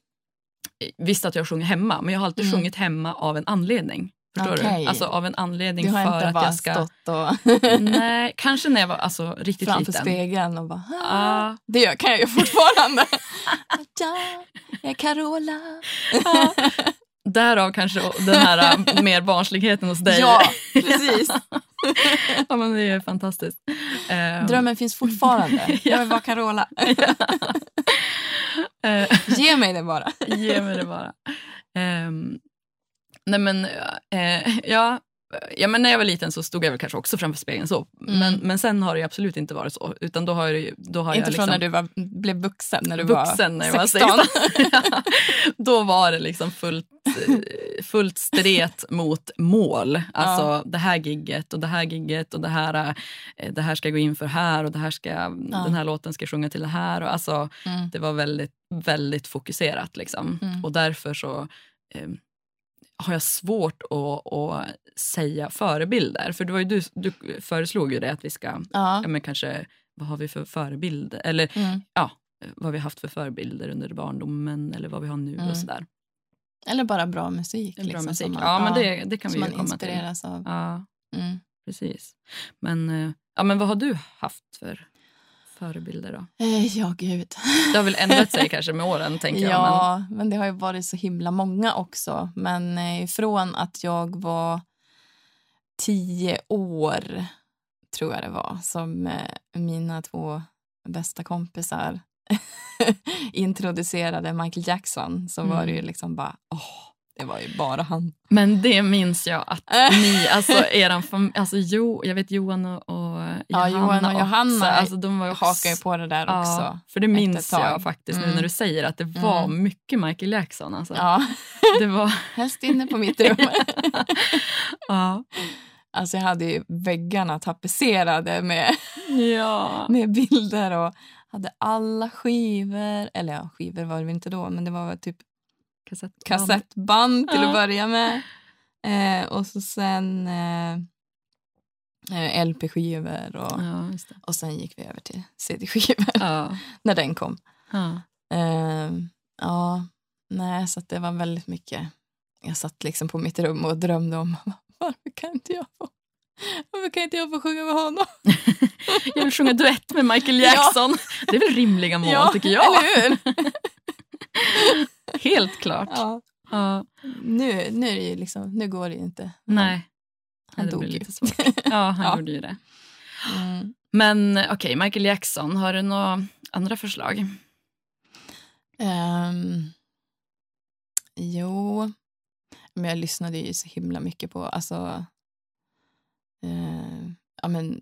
visst att jag sjunger hemma, men jag har alltid Mm. sjungit hemma av en anledning. Förstår Okej. du? Alltså av en anledning Du har för inte att bara jag ska... stått och Nej, kanske när jag var alltså, riktigt framför liten. spegeln och bara... "Ah." Det gör, kan jag ju fortfarande. ja, jag är Carola. ja. Därav kanske den här äh, mer barnsligheten hos dig. Ja, precis. ja, men det är fantastiskt. Ehm, Drömmen finns fortfarande. Jag vill vara Carola. Ge mig det bara. Ge mig det bara. Ehm, nej men, eh, ja, ja, men när jag var liten så stod jag väl kanske också framför spegeln. så. Mm. Men, men sen har det absolut inte varit så. Utan då har, ju- då har Inte jag från liksom när du var, blev vuxen, när du vuxen när jag var 16. 16. då var det liksom fullt, eh, fullt stret mot mål. Alltså det här gigget och det här gigget och det här, eh, det här ska jag gå in för här och det här ska, den här låten ska jag sjunga till det här. Och alltså, Mm. det var väldigt, väldigt fokuserat. Liksom. Mm. Och därför så eh, har jag svårt att, att säga förebilder. För det var ju du, du föreslog ju det att vi ska, Ja. men kanske, vad har vi för förebilder? Eller Mm. ja, vad vi haft för förebilder under barndomen eller vad vi har nu Mm. och sådär. Eller bara bra musik. Bra liksom, musik. man- ja, men det, det kan vi man komma till. inspireras av. Ja, Mm. precis. Men, eh, ja, men vad har du haft för förebilder då? Eh, Ja, gud. Det har väl ändrat sig kanske med åren tänker jag. Men, Ja, men det har ju varit så himla många också. Men eh, från att jag var tio år, tror jag det var, som eh, mina två bästa kompisar introducerade Michael Jackson så var det ju Mm. liksom bara, åh, det var ju bara han. men det minns jag att ni, alltså eran fam- alltså jo, jag vet Johan och, och Ja, Johanna Johan och också, Johanna alltså, de var ju också, Hakar på det där ja, också. För det minns jag faktiskt nu Mm. när du säger att det var Mm. mycket Michael Jackson. Alltså. Ja, Det var, helst inne på mitt rum. ja. Alltså jag hade ju väggarna tapetserade med ja. med bilder och hade alla skivor, eller ja, skivor var det inte då, men det var typ Kassettband. kassettband till Ja. att börja med. Eh, och så sen eh, LP-skivor och, Ja, och sen gick vi över till CD-skivor Ja. när den kom. Ja. Eh, ja, nej, så det var väldigt mycket. Jag satt liksom på mitt rum och drömde om varför kan inte jag få varför kan inte jag få sjunga med honom? Jag vill sjunga duett med Michael Jackson. Det är väl rimliga mål tycker jag. eller hur? Helt klart. Ja. Ja. Nu, nu, är det liksom, nu går det ju inte. Nej. Han dog ju. Ja, han Ja. gjorde ju det. Mm. Men okej, Michael Jackson, har du några andra förslag? Ehm, jo, men jag lyssnade ju så himla mycket på, alltså, eh, ja men,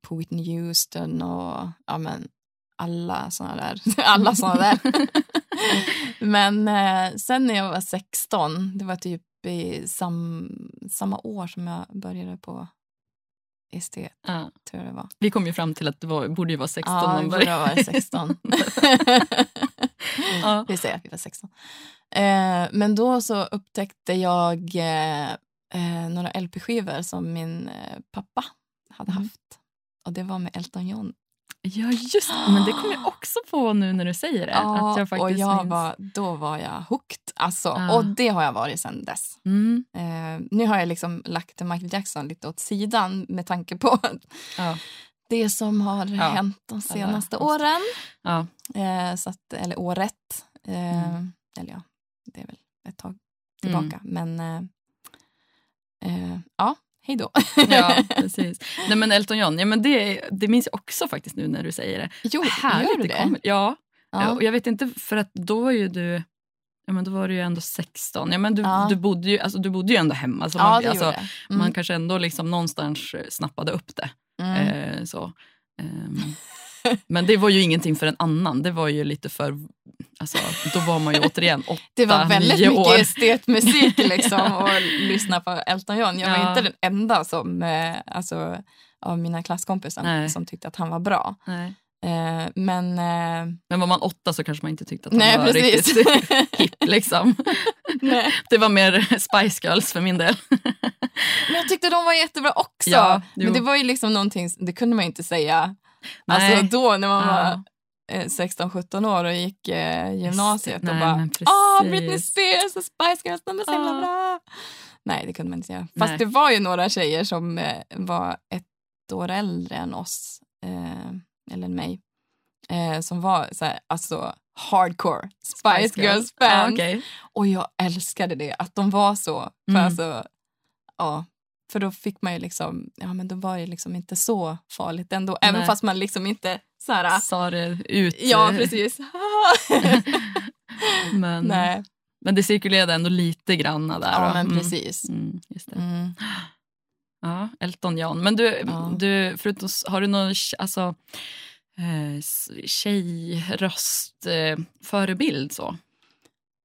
på Whitney Houston och ja men, alla såna där. alla såna där. men eh, sen när jag var 16, det var typ i sam, samma år som jag började på estet, Ja. tror jag det var. Vi kom ju fram till att det var, borde ju vara 16 Ja, man borde ha varit 16. Ja. Vi säger att vi var 16. Eh, men då så upptäckte jag eh, eh, några LP-skivor som min eh, pappa hade Mm. haft. Och det var med Elton John. Ja, just det. Men det kom jag också på nu när du säger det. att jag faktiskt och jag minns. var, då var jag hooked. Alltså, Ja. Och det har jag varit sedan dess. Mm. Eh, nu har jag liksom lagt Michael Jackson lite åt sidan med tanke på Ja. det som har hänt de senaste åren. Ja. Eh, så att, eller året. Eh, Mm. Eller ja, det är väl ett tag tillbaka. Men eh, eh, ja, hej då. ja, precis. Nej, men Elton John, ja, men det, det minns jag också faktiskt nu när du säger det. jo, Härligt gör du det? kommer- Ja, Ja. och jag vet inte, för att då var ju du Ja, men då var du ju ändå 16. Ja, men du, Ja. du, bodde ju, alltså, du bodde ju ändå hemma. Så ja, man, det alltså. Mm. man kanske ändå liksom någonstans snappade upp det. mm. Eh, så. Ehm, men det var ju ingenting för en annan. Det var ju lite för... Alltså, då var man ju återigen åtta, Det var väldigt nio mycket år. estetmusik liksom och lyssna på Elton John. Jag var Ja. inte den enda som, eh, alltså, av mina klasskompisar Nej. som tyckte att han var bra. Nej. Eh, men eh, Men var man åtta så kanske man inte tyckte att han nej, var precis. riktigt hipp. Liksom. nej. Det var mer Spice Girls för min del. Men jag tyckte de var jättebra också. Ja, men det var ju liksom någonting, det kunde man ju inte säga Nej. alltså, då när man Ja. var eh, 16-17 år och gick eh, gymnasiet och Nej, bara. Åh, Britney Spears och Spice Girls, de är så himla bra. Nej, det kunde man inte säga. Fast Nej. det var ju några tjejer som eh, var ett år äldre än oss, eh, eller än mig, eh, som var så här, alltså hardcore Spice, Girls Ja, fans. okej. Och jag älskade det, att de var så. För Mm. alltså, ja, för då fick man ju liksom, ja men då var det liksom inte så farligt ändå. Även Nej. fast man liksom inte så här, Sa det ut. ja precis. Men, Nej, men det cirkulerade ändå lite granna där. ja va? men Mm. precis. Mm, just det. Mm. Ja, Elton John. Men du, Ja. du förutom, har du någon alltså, eh, s- tjejröst eh, förebild så?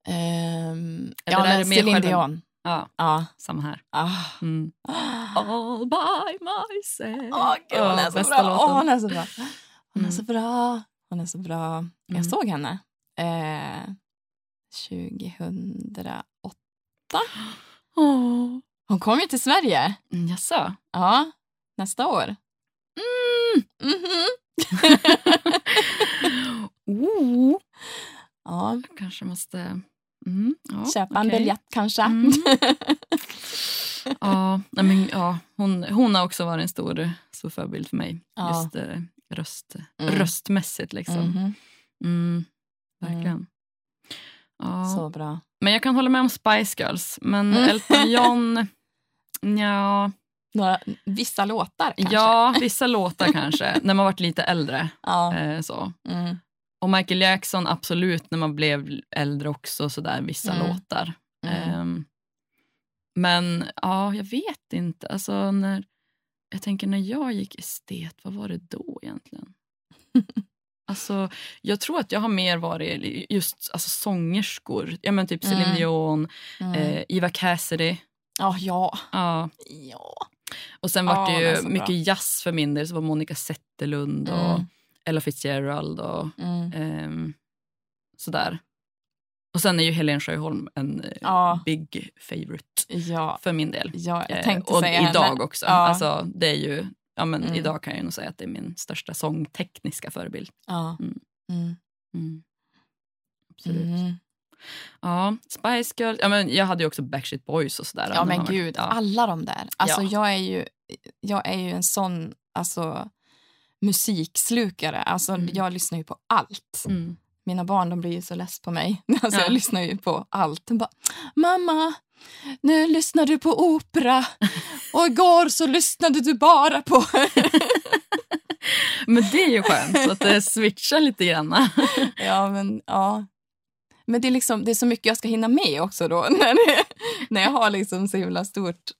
Eller ja men mer Céline själva- Dion. Ja, Ja. samma här. Ah. Mm. All by myself. Åh, gud, hon är så bra. Åh, hon är så bra. Hon är Mm. så bra. Hon är så bra. Mm. Jag såg henne eh, 2008. Åh. Hon kom ju till Sverige. Mm, Jaså? Ja, nästa år. Mm. Mhm. Oh. Ja, Kanske måste... Mm, ja, köpa en okej. biljett kanske. Mm. Ja, men, ja hon, hon har också varit en stor, stor förebild för mig. Ja. Just eh, röst, Mm. röstmässigt. Liksom. Mhm. Mm, verkligen. Ja. Så bra. Men jag kan hålla med om Spice Girls. Men Mm. Elton John... ja, Några, vissa låtar kanske. ja, vissa låtar kanske. När man varit lite äldre. Ja. Eh, så. Mm. Och Michael Jackson absolut när man blev äldre också. Så där, vissa Mm. låtar. Mm. Ehm, men ja, jag vet inte. Alltså, när, jag tänker när jag gick estet, vad var det då egentligen? alltså, jag tror att jag har mer varit just alltså, sångerskor. Ja, men typ Céline Mm. Dion, Mm. eh, Eva Cassidy. Ja, ja. Ja. ja. Och sen var det ju så bra. mycket jazz för min del. Så var Monica Zetterlund och Mm. Ella Fitzgerald och Mm. ehm, sådär. Och sen är ju Helen Sjöholm en eh, Ja. big favorite Ja. för min del. ja, jag Eh, och idag henne. också. Ja. Alltså, det är ju, ja, men Mm. Idag kan jag nog säga att det är min största sångtekniska förebild. Ja. Mm. Mm. Mm. Absolut. Mm. Ja, Spice Girls. Ja, men jag hade ju också Backstreet Boys och sådär. Ja men gud, Ja. alla de där. Alltså Ja. jag, är ju, jag är ju en sån alltså, musikslukare. Alltså, Mm. Jag lyssnar ju på allt. Mm. Mina barn de blir ju så less på mig. Alltså, Ja. Jag lyssnar ju på allt. De bara, Mamma, nu lyssnar du på opera och igår så lyssnade du bara på... Men det är ju skönt, att det switchar lite grann. ja, men, ja. men det, är liksom, det är så mycket jag ska hinna med också då. När, det, när jag har liksom så himla stort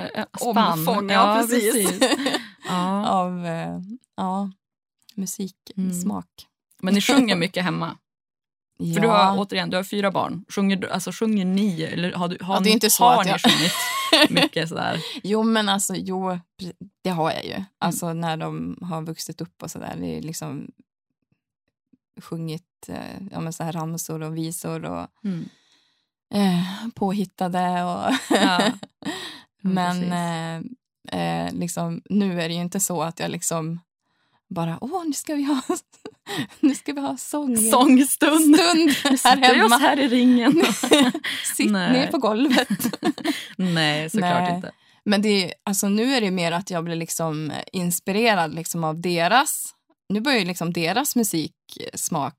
Eh, Spann. omfång ja, precis. Ja. av eh, ja, musiksmak. Men ni sjunger mycket hemma? Ja. För du har, återigen, du har fyra barn. Sjunger, alltså, sjunger ni? Eller har, du, har, Ja, det är inte så har ni jag- sjungit mycket sådär? Jo, men alltså, jo, det har jag ju. Alltså när de har vuxit upp och sådär. Det är liksom sjungit eh, ja, men så här ramsor och visor och Mm. eh, påhittade. Och Ja. men eh, eh, liksom, nu är det ju inte så att jag liksom bara, åh, nu ska vi ha, nu ska vi ha sång. Sångstund. Stund här vi oss hemma. här i ringen. Sitt Nej. ner på golvet. Nej, såklart Nej. inte. Men det är, alltså, nu är det mer att jag blir liksom inspirerad liksom av deras... Nu börjar ju liksom deras musiksmak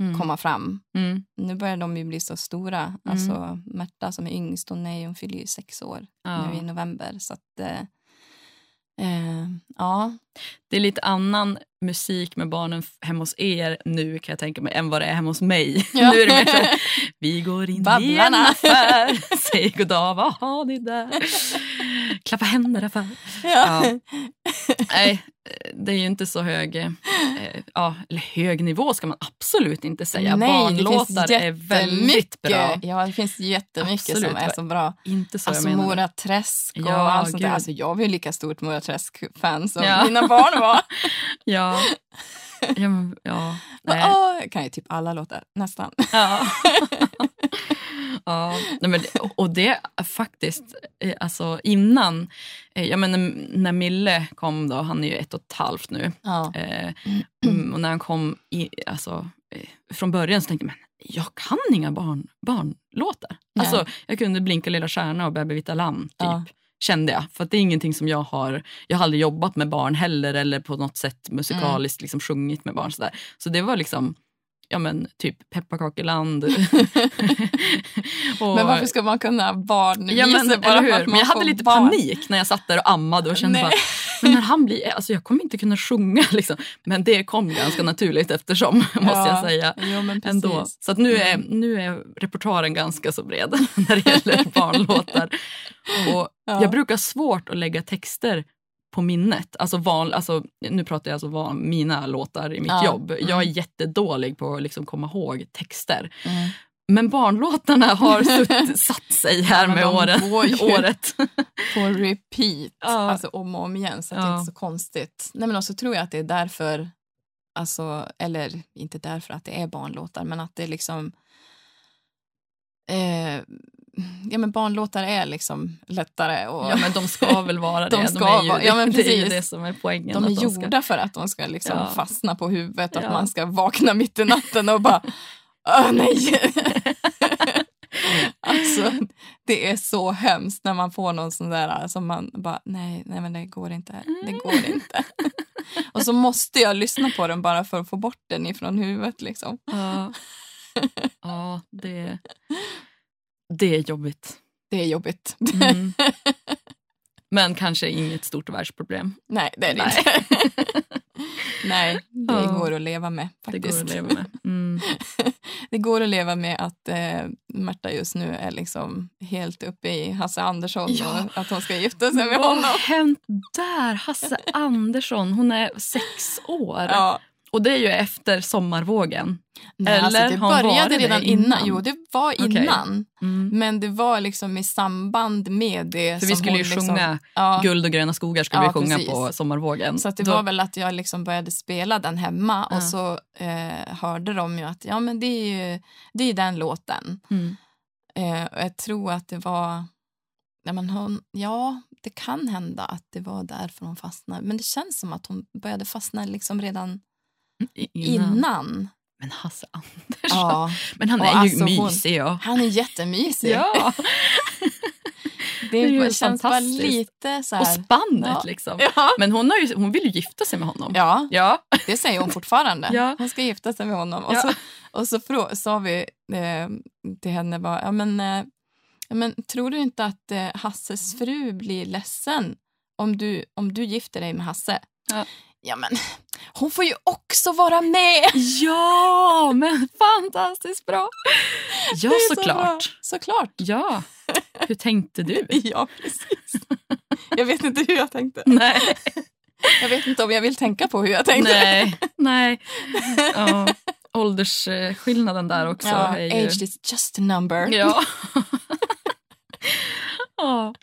Mm. komma fram. Mm. Nu börjar de ju bli så stora. Alltså, Märta som är yngst, hon, är, hon fyller ju sex år Ja. nu i november. Så att, eh, eh, ja. Det är lite annan musik med barnen hemma hos er nu kan jag tänka mig än vad det är hemma hos mig. Ja. Nu är det mer så vi går in i en Babblarna. affär, säg goddag, vad har ni där? Klappa händerna för. Ja. Ja. Nej, det är ju inte så hög, eh, ja, eller hög nivå ska man absolut inte säga. Nej, Barnlåtar är väldigt bra. Ja, det finns jättemycket Absolut. som är så bra. Inte så Alltså. Mora Träsk och Ja, allt sånt där. Alltså, jag var ju lika stort Mora Träsk-fan som Ja. Mina barn var. Ja. Ja, men, ja. Nej. Åh, jag kan ju typ alla låtar, nästan. Ja. ja. Nej, men, och det faktiskt, eh, alltså innan, eh, jag menar, när Mille kom då, han är ju ett och ett halvt nu. Ja. Eh, mm, och när han kom i, alltså, eh, från början så tänkte jag, men jag kan inga barn, barnlåtar. Nej. Alltså, jag kunde Blinka lilla stjärna och Bäbe vita lamm, typ. Ja. Kände jag. För det är ingenting som jag har, jag har aldrig jobbat med barn heller eller på något sätt musikaliskt liksom sjungit med barn. Sådär. Så det var liksom, ja men typ pepparkakeland. och, Men varför ska man kunna barnvisa Ja, men, bara för att Men man jag hade lite barn? panik när jag satt där och ammade och kände Nej. bara, men när han blir, alltså jag kommer inte kunna sjunga. Liksom. Men det kom ganska naturligt eftersom, måste jag Ja. säga. Jo, men. Ändå. Så nu, är, Mm. nu är repertoaren ganska så bred när det gäller barnlåtar. Och Ja. Jag brukar svårt att lägga texter på minnet. Alltså van, alltså, nu pratar jag alltså van, mina låtar i mitt Ja. jobb. Jag är Mm. jättedålig på att liksom komma ihåg texter. Mm. Men barnlåtarna har sutt, satt sig här med åren, året. På repeat, Ja. alltså om och om igen. Så att det Ja. är inte så konstigt. Nej, men också tror jag att det är därför, alltså, eller inte därför att det är barnlåtar, men att det är liksom eh, ja, men barnlåtar är liksom lättare. Och Ja men de ska väl vara det. De ska är ju, vara- ja, men det är ju precis. det som är poängen. de är att gjorda ska- för att de ska liksom Ja. fastna på huvudet. Att Ja. man ska vakna mitt i natten och bara Åh, nej! alltså, det är så hemskt när man får någon sån där som man bara, nej, nej men det går inte. Det går inte. och så måste jag lyssna på den bara för att få bort den ifrån huvudet. Liksom. Ja, ja det, det är jobbigt. Det är jobbigt. Mm. Men kanske inget stort världsproblem. nej, det är det Nej. inte. nej, det går att leva med Det faktiskt. går att leva med. Mm. Det går att leva med att eh, Märta just nu är liksom helt uppe i Hasse Andersson Ja. och att hon ska gifta sig med Vad honom. har hänt där? Hasse Andersson, hon är sex år. Ja. Och det är ju efter sommarvågen. Nej, Eller alltså, det började redan innan. innan? Jo, det var innan. Mm. Men det var liksom i samband med det För vi skulle ju liksom, sjunga ja, Guld och gröna skogar skulle Ja, vi sjunga precis. på sommarvågen. Så det Då- var väl att jag liksom började spela den hemma Ja. och så eh, hörde de ju att ja, men det är ju det är den låten. Mm. Eh, och jag tror att det var... Ja, men hon, ja, det kan hända att det var därför hon fastnade. Men det känns som att hon började fastna liksom redan innan. Men Hasse Andersson. Ja, Men han Och är ju alltså hon- mysig. Ja. han är jättemysig. ja. det, är ju känns bara lite så Och här... spannet Ja. liksom. Ja. Men hon, har ju, hon vill ju gifta sig med honom. ja, Ja. det säger hon fortfarande. Ja. Hon ska gifta sig med honom. Och så, och så sa vi eh, till henne bara, ja, men, eh, men tror du inte att eh, Hasses fru blir ledsen om du, om du gifter dig med Hasse? Ja. Men hon får ju också vara med! Ja, men fantastiskt bra. Ja, är så såklart. Såklart. Ja. Hur tänkte du? Ja, precis. Jag vet inte hur jag tänkte. Nej. Jag vet inte om jag vill tänka på hur jag tänkte. Nej. Nej. Ja. Åldersskillnaden där också. Ja, ju... age is just a number. Ja. ja.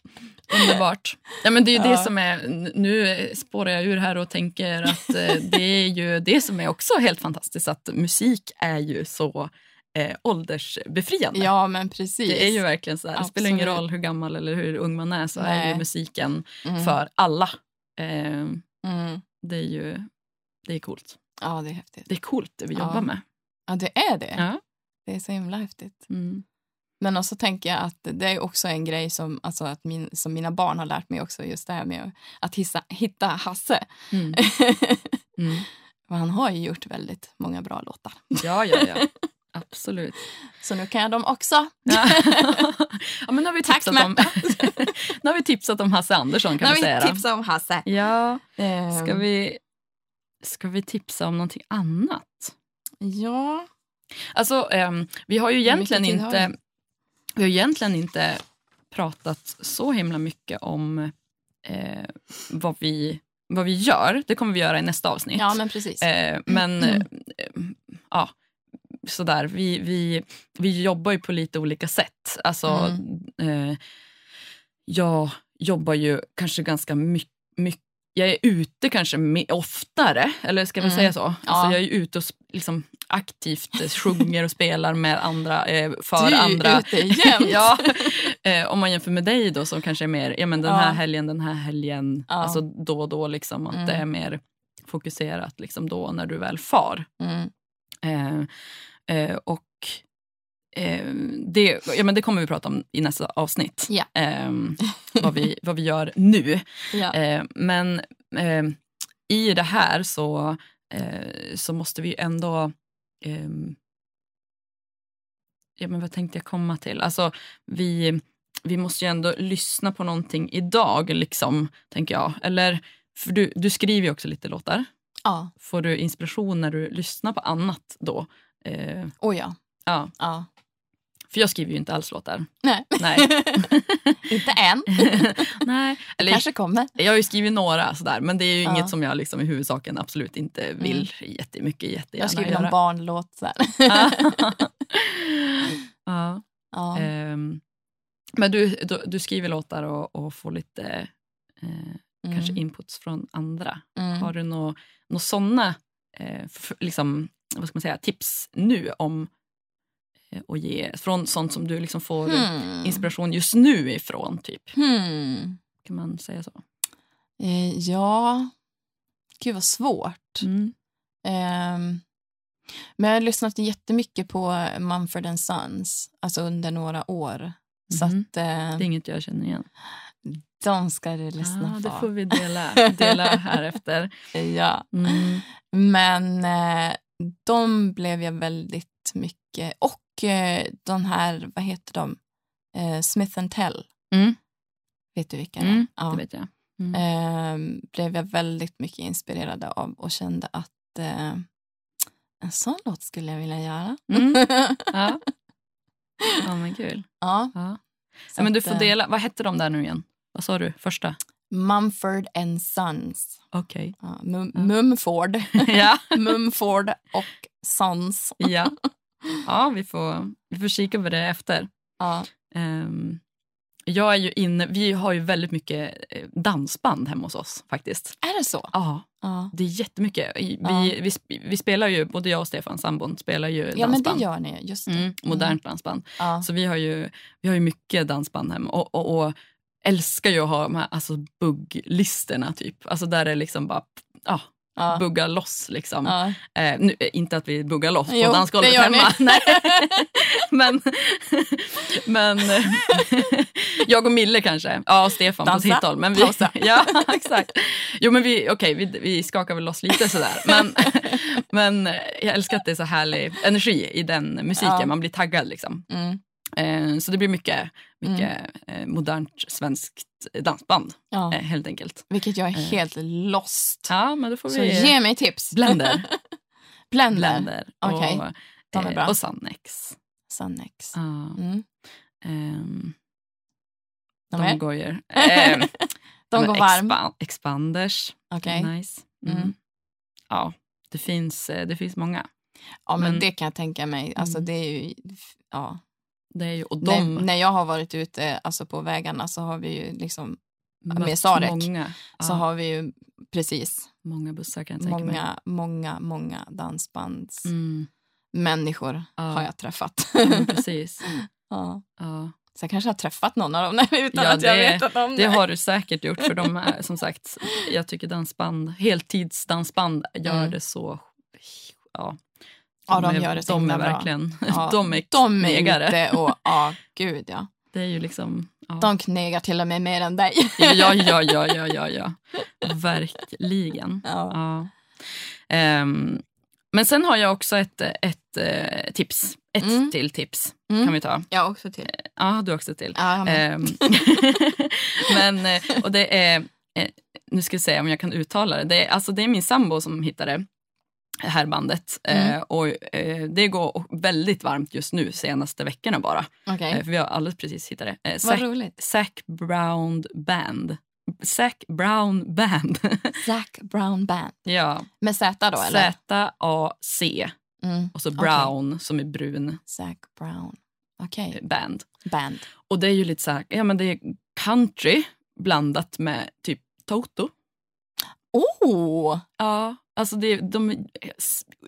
Underbart. Ja, men det är ju det Ja. som är, nu spårar jag ur här och tänker att eh, det är ju det som är också helt fantastiskt att musik är ju så eh, åldersbefriande. Ja, men precis. Det är ju verkligen så här, det spelar ingen roll hur gammal eller hur ung man är så är Nej. ju musiken Mm. för alla. Eh, Mm. det är ju det är coolt. Ja, det är häftigt. Det är coolt det vi Ja. jobbar med. Ja, det är det. Ja. Det är så himla häftigt. Mm. Men också tänker jag att det är också en grej som, alltså att min, som mina barn har lärt mig också, just det här med att hissa, hitta Hasse. Mm. Mm. Han har ju gjort väldigt många bra låtar. Ja, ja, ja. Absolut. Så nu kan jag dem också. Ja. ja, men nu har vi Tack, tipsat om, nu har vi tipsat om Hasse Andersson Nu kan har vi säga. vi då. tipsat om Hasse. Ja, Ehm, ska vi, ska vi tipsa om någonting annat? Ja. Alltså, ehm, vi har ju egentligen inte, vi har egentligen inte pratat så himla mycket om eh, vad vi vad vi gör, det kommer vi göra i nästa avsnitt. Ja, men precis. Eh, men Mm. eh, ja, sådär. Vi, vi, vi jobbar ju på lite olika sätt. Alltså, Mm. eh, jag jobbar ju kanske ganska mycket mycket jag är ute kanske oftare, eller ska vi Mm. säga så? Alltså Ja. Jag är ute och liksom aktivt eh, sjunger och spelar med andra, eh, för du är ju andra. ute jämt. ja, eh, om man jämför med dig då som kanske är mer, ja men den Ja. här helgen, den här helgen, Ja. alltså då och då liksom att Mm. det är mer fokuserat liksom då när du väl far. Mm. Eh, eh, och eh, det, ja, men det kommer vi prata om i nästa avsnitt. Ja. Eh, vad, vi, vad vi gör nu. Ja. Eh, men eh, i det här så, eh, så måste vi ändå... ehm, ja, men vad tänkte jag komma till? Alltså, vi, vi måste ju ändå lyssna på någonting idag, liksom, tänker jag. Eller, för du, du skriver ju också lite låtar. ja. Får du inspiration när du lyssnar på annat då? Eh, Oh ja. ja, ja. För jag skriver ju inte alls låtar. Nej. Nej. Inte än. Nej. Eller, Kanske kommer. Jag har ju skrivit några sådär, men det är ju Ja. inget som jag liksom i huvudsaken absolut inte vill jättemycket jättegärna Jag skriver göra. någon barnlåt. Så här. ja. Ja. ehm, men du, du, du skriver låtar och, och får lite eh, kanske Mm. inputs från andra. Mm. Har du några nå sådana eh, liksom, vad ska man säga, tips nu om eh, att ge från sånt som du liksom får Hmm. inspiration just nu ifrån? typ Hmm. Kan man säga så? Eh, ja, gud vad svårt. Mm. Ehm, men jag har lyssnat jättemycket på Mumford Sons alltså under några år. Så Mhm. att eh, Det är inget jag känner igen. de ska du lyssna ah, det på. får vi dela, dela här efter. Ja. Mm. Men eh, de blev jag väldigt mycket... Och eh, den här, vad heter de? Eh, Smith Tell. Mm. Vet du vilka? Mm, Ja. Det vet jag. Mm. eh, blev jag väldigt mycket inspirerad av och kände att eh, en sån låt skulle jag vilja göra. Mm. Ja. ja, men kul. ja, Ja. Ja, men du får eh, dela. Vad hette de där nu igen? Vad sa du? Första? Mumford and Sons. Okej. Ja, Mum- Ja. Mumford. ja. Mumford och Sons. ja. Ja, vi får, vi får kika på det efter. Ja. Ehm, jag är ju inne, vi har ju väldigt mycket eh, dansband hemma hos oss faktiskt. Är det så? Ja, Ja, det är jättemycket. Vi, Ja. vi, vi, sp- vi spelar ju, både jag och Stefan, sambon, spelar ju ja men det dansband. gör ni. Just det. Mm, modernt dansband. Ja. Så vi har ju, vi har ju mycket dansband hemma och, och, och älskar ju att ha de här alltså, bugglistorna typ. Alltså där det liksom bara ja, Ja. bugga loss liksom. Ja. Eh, nu, eh, inte att vi buggar loss Jo, på dansgolvet hemma. Nej. men men eh, jag och Mille kanske. Ja, och Stefan på Dansa, sitt håll. Men vi, pausa. ja, exakt. Jo, men vi, okej, vi, vi skakar väl loss lite sådär. Men, men eh, jag älskar att det är så härlig energi i den musiken. Ja. Man blir taggad liksom. Mm. Eh, så det blir mycket, mycket eh, modernt svenskt dansband Ja. eh, helt enkelt. Vilket jag är helt lost. Ja, men då får Så vi ge mig tips. Blender. Blender. Blender Okej, och, de är bra. och Sannex. Sannex. Ja. Mm. Ehm, De, går ju... de går varm. expa- Expanders. Okej. Nice. Mm. Mm. Ja, det finns, det finns många. Ja, men, men- det kan jag tänka mig. Alltså, Mm. det är ju... Ja. Ju, och När, de när jag har varit ute alltså, på vägarna så har vi ju liksom... mött med Sarek många, Så ja, har vi ju precis många bussar kan jag tänka mig. många, många, många dansbandsmänniskor Mm, Ja. har jag träffat. ja, precis. ja. Ja. Så jag kanske har träffat någon av dem utan Ja, att jag det- vetat om Det det. har du säkert gjort för de är som sagt, jag tycker dansband, heltidsdansband gör Mm. det så, ja. Ja, de är, gör det så De är bra. verkligen, Ja, de är De är knegare. ute och, ja gud ja. Det är ju liksom, ja. De knegar till och med mer än dig. ja, ja, ja, ja, ja, ja. Verkligen. Ja. Ja. Ehm, men sen har jag också ett, ett eh, tips. Ett Mm. till tips Mm. kan vi ta. Jag också till. Ja, du har också ett till. Ja, men, Ehm, men, eh, och det är, eh, nu ska vi se om jag kan uttala det. Det är, alltså, det är min sambo som hittade det här bandet. Mm. Eh, och, eh, det går väldigt varmt just nu, senaste veckorna bara. Okej. Eh, för vi har alldeles precis hittat det. Eh, Vad Zac, roligt. Zac Brown Band Zac Brown Band. Zac Brown Band. ja. Med Z då eller? Z-A-C Mm. och så Brown som är brun Zac Brown. Okej. band. Band. Och det är ju lite så här, ja men det är country blandat med typ Toto. Oh! Ja, alltså det, de är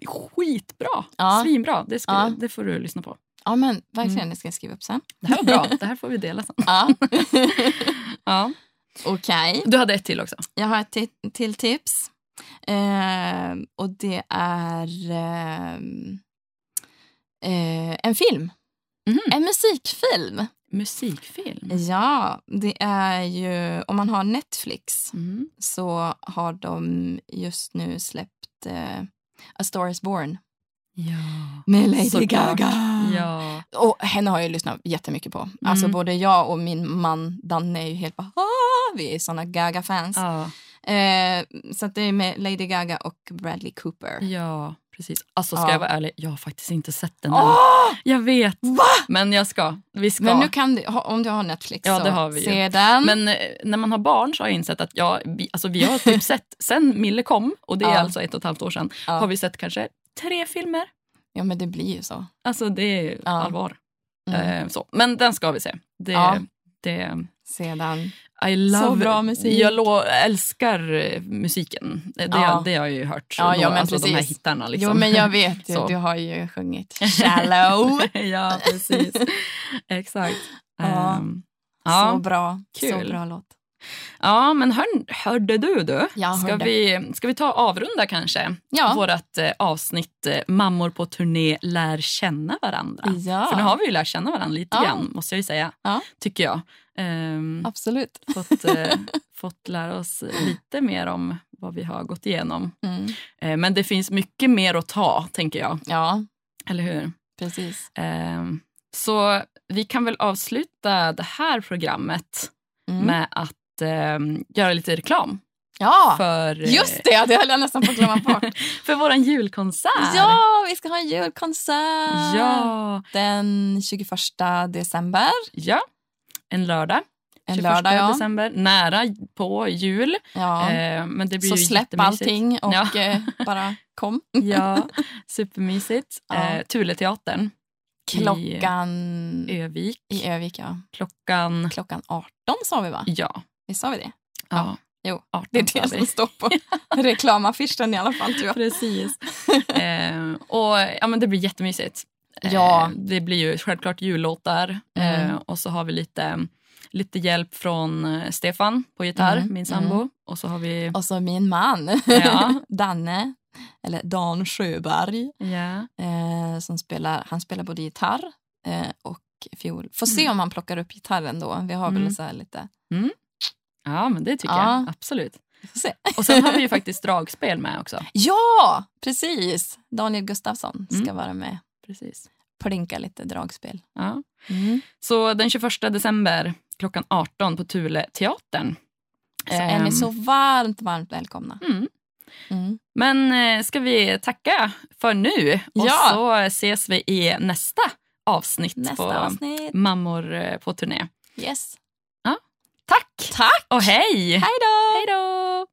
skitbra. Ja. Svinbra. Det, ska, Ja. det får du lyssna på. Ja men verkligen, Mm. det ska jag skriva upp sen. Det här var bra. det här får vi dela sen. Ja. Ja. Okej. Du hade ett till också. Jag har ett ti- till tips. Eh, och det är ehm, eh, en film. Mhm. En musikfilm. Musikfilm. Ja, det är ju... Om man har Netflix Mm. så har de just nu släppt eh, A Star is Born Ja. med Lady Såklart. Gaga. Ja. Och henne har jag lyssnat jättemycket på. Alltså Mm. både jag och min man Danne är ju helt bara "Ah!" vi är såna Gaga-fans. Ja. Eh, så det är med Lady Gaga och Bradley Cooper. ja, precis. Alltså ska Ja. jag vara ärlig, jag har faktiskt inte sett den än. Åh! Jag vet, Va? men jag ska. Vi ska. Men nu kan du, om du har Netflix Ja, så det har vi ju. se den. Men eh, när man har barn så har jag insett att jag, vi, alltså vi har typ sett, sen Mille kom, och det är Ja. alltså ett och ett halvt år sedan, har vi sett kanske tre filmer. Ja men det blir ju så. Alltså det är allvar. Mm. Eh, så. Men den ska vi se. Det, Ja. det, Sedan. I love, Så bra musik. Jag lo, älskar eh, musiken. Det, Ja. det har jag ju hört. Ja, ja, men alltså de här precis. hittarna. Liksom. Jo men jag vet ju, Så. du har ju sjungit Shallow. ja, precis. Exakt. Ja. Så ja. bra. Så kul. bra låt. ja, men hör, hörde du du? Jag ska, hörde. vi, ska vi ta avrunda kanske? Ja. Vårt eh, avsnitt eh, Mammor på turné lär känna varandra. Ja. För nu har vi ju lärt känna varandra lite Ja. grann, måste jag ju säga. Ja. Tycker jag. Ehm, Absolut. fått, eh, fått lära oss lite mer om vad vi har gått igenom. Mm. Eh, men det finns mycket mer att ta, tänker jag. Ja, Eller hur? precis. Ehm, så vi kan väl avsluta det här programmet Mm. med att ehm, göra lite reklam Ja, för, eh, just det. Det höll jag nästan på att glömma bort. för vår julkonsert. ja, vi ska ha en julkonsert ja! den 21 december. Ja, en lördag. En 21 lördag, ja. december, nära på jul. ja. Eh, men det blir Så ju släpp allting och Ja. eh, bara kom. Ja, supermysigt. Ja. Eh, Tuleteatern Klockan i Övik. i Övik, ja. Klockan... Klockan 18 sa vi va? Ja. Visst sa vi det? ja. Jo, 18 Det är det som står på reklamaffischen i alla fall tror jag. Precis. eh, och ja, men Det blir jättemysigt. Eh, Ja. det blir ju självklart jullåtar Mm. eh, och så har vi lite, lite hjälp från eh, Stefan på gitarr, Mm, min sambo. Och så har vi... Och så min man, Ja. Danne, eller Dan Sjöberg, eh, som spelar, han spelar både gitarr eh, och fiol. Får se Mm. om han plockar upp gitarren då. Vi har väl Mm. så här lite... ja, men det tycker Ja. jag. Absolut. Se. Och sen har vi ju faktiskt dragspel med också. Ja, precis! Daniel Gustafsson ska Mm. vara med. Precis. Plinka lite dragspel. Ja. Så den 21 december klockan 18 på Thule teatern. Så är ni Ehm, så varmt, varmt välkomna. Mm. Mm. Men eh, ska vi tacka för nu? Och Ja. så ses vi i nästa avsnitt på Nästa avsnitt. Mammor eh, på turné. Yes. Tack! Tack! Och hej! Hej då! Hej då!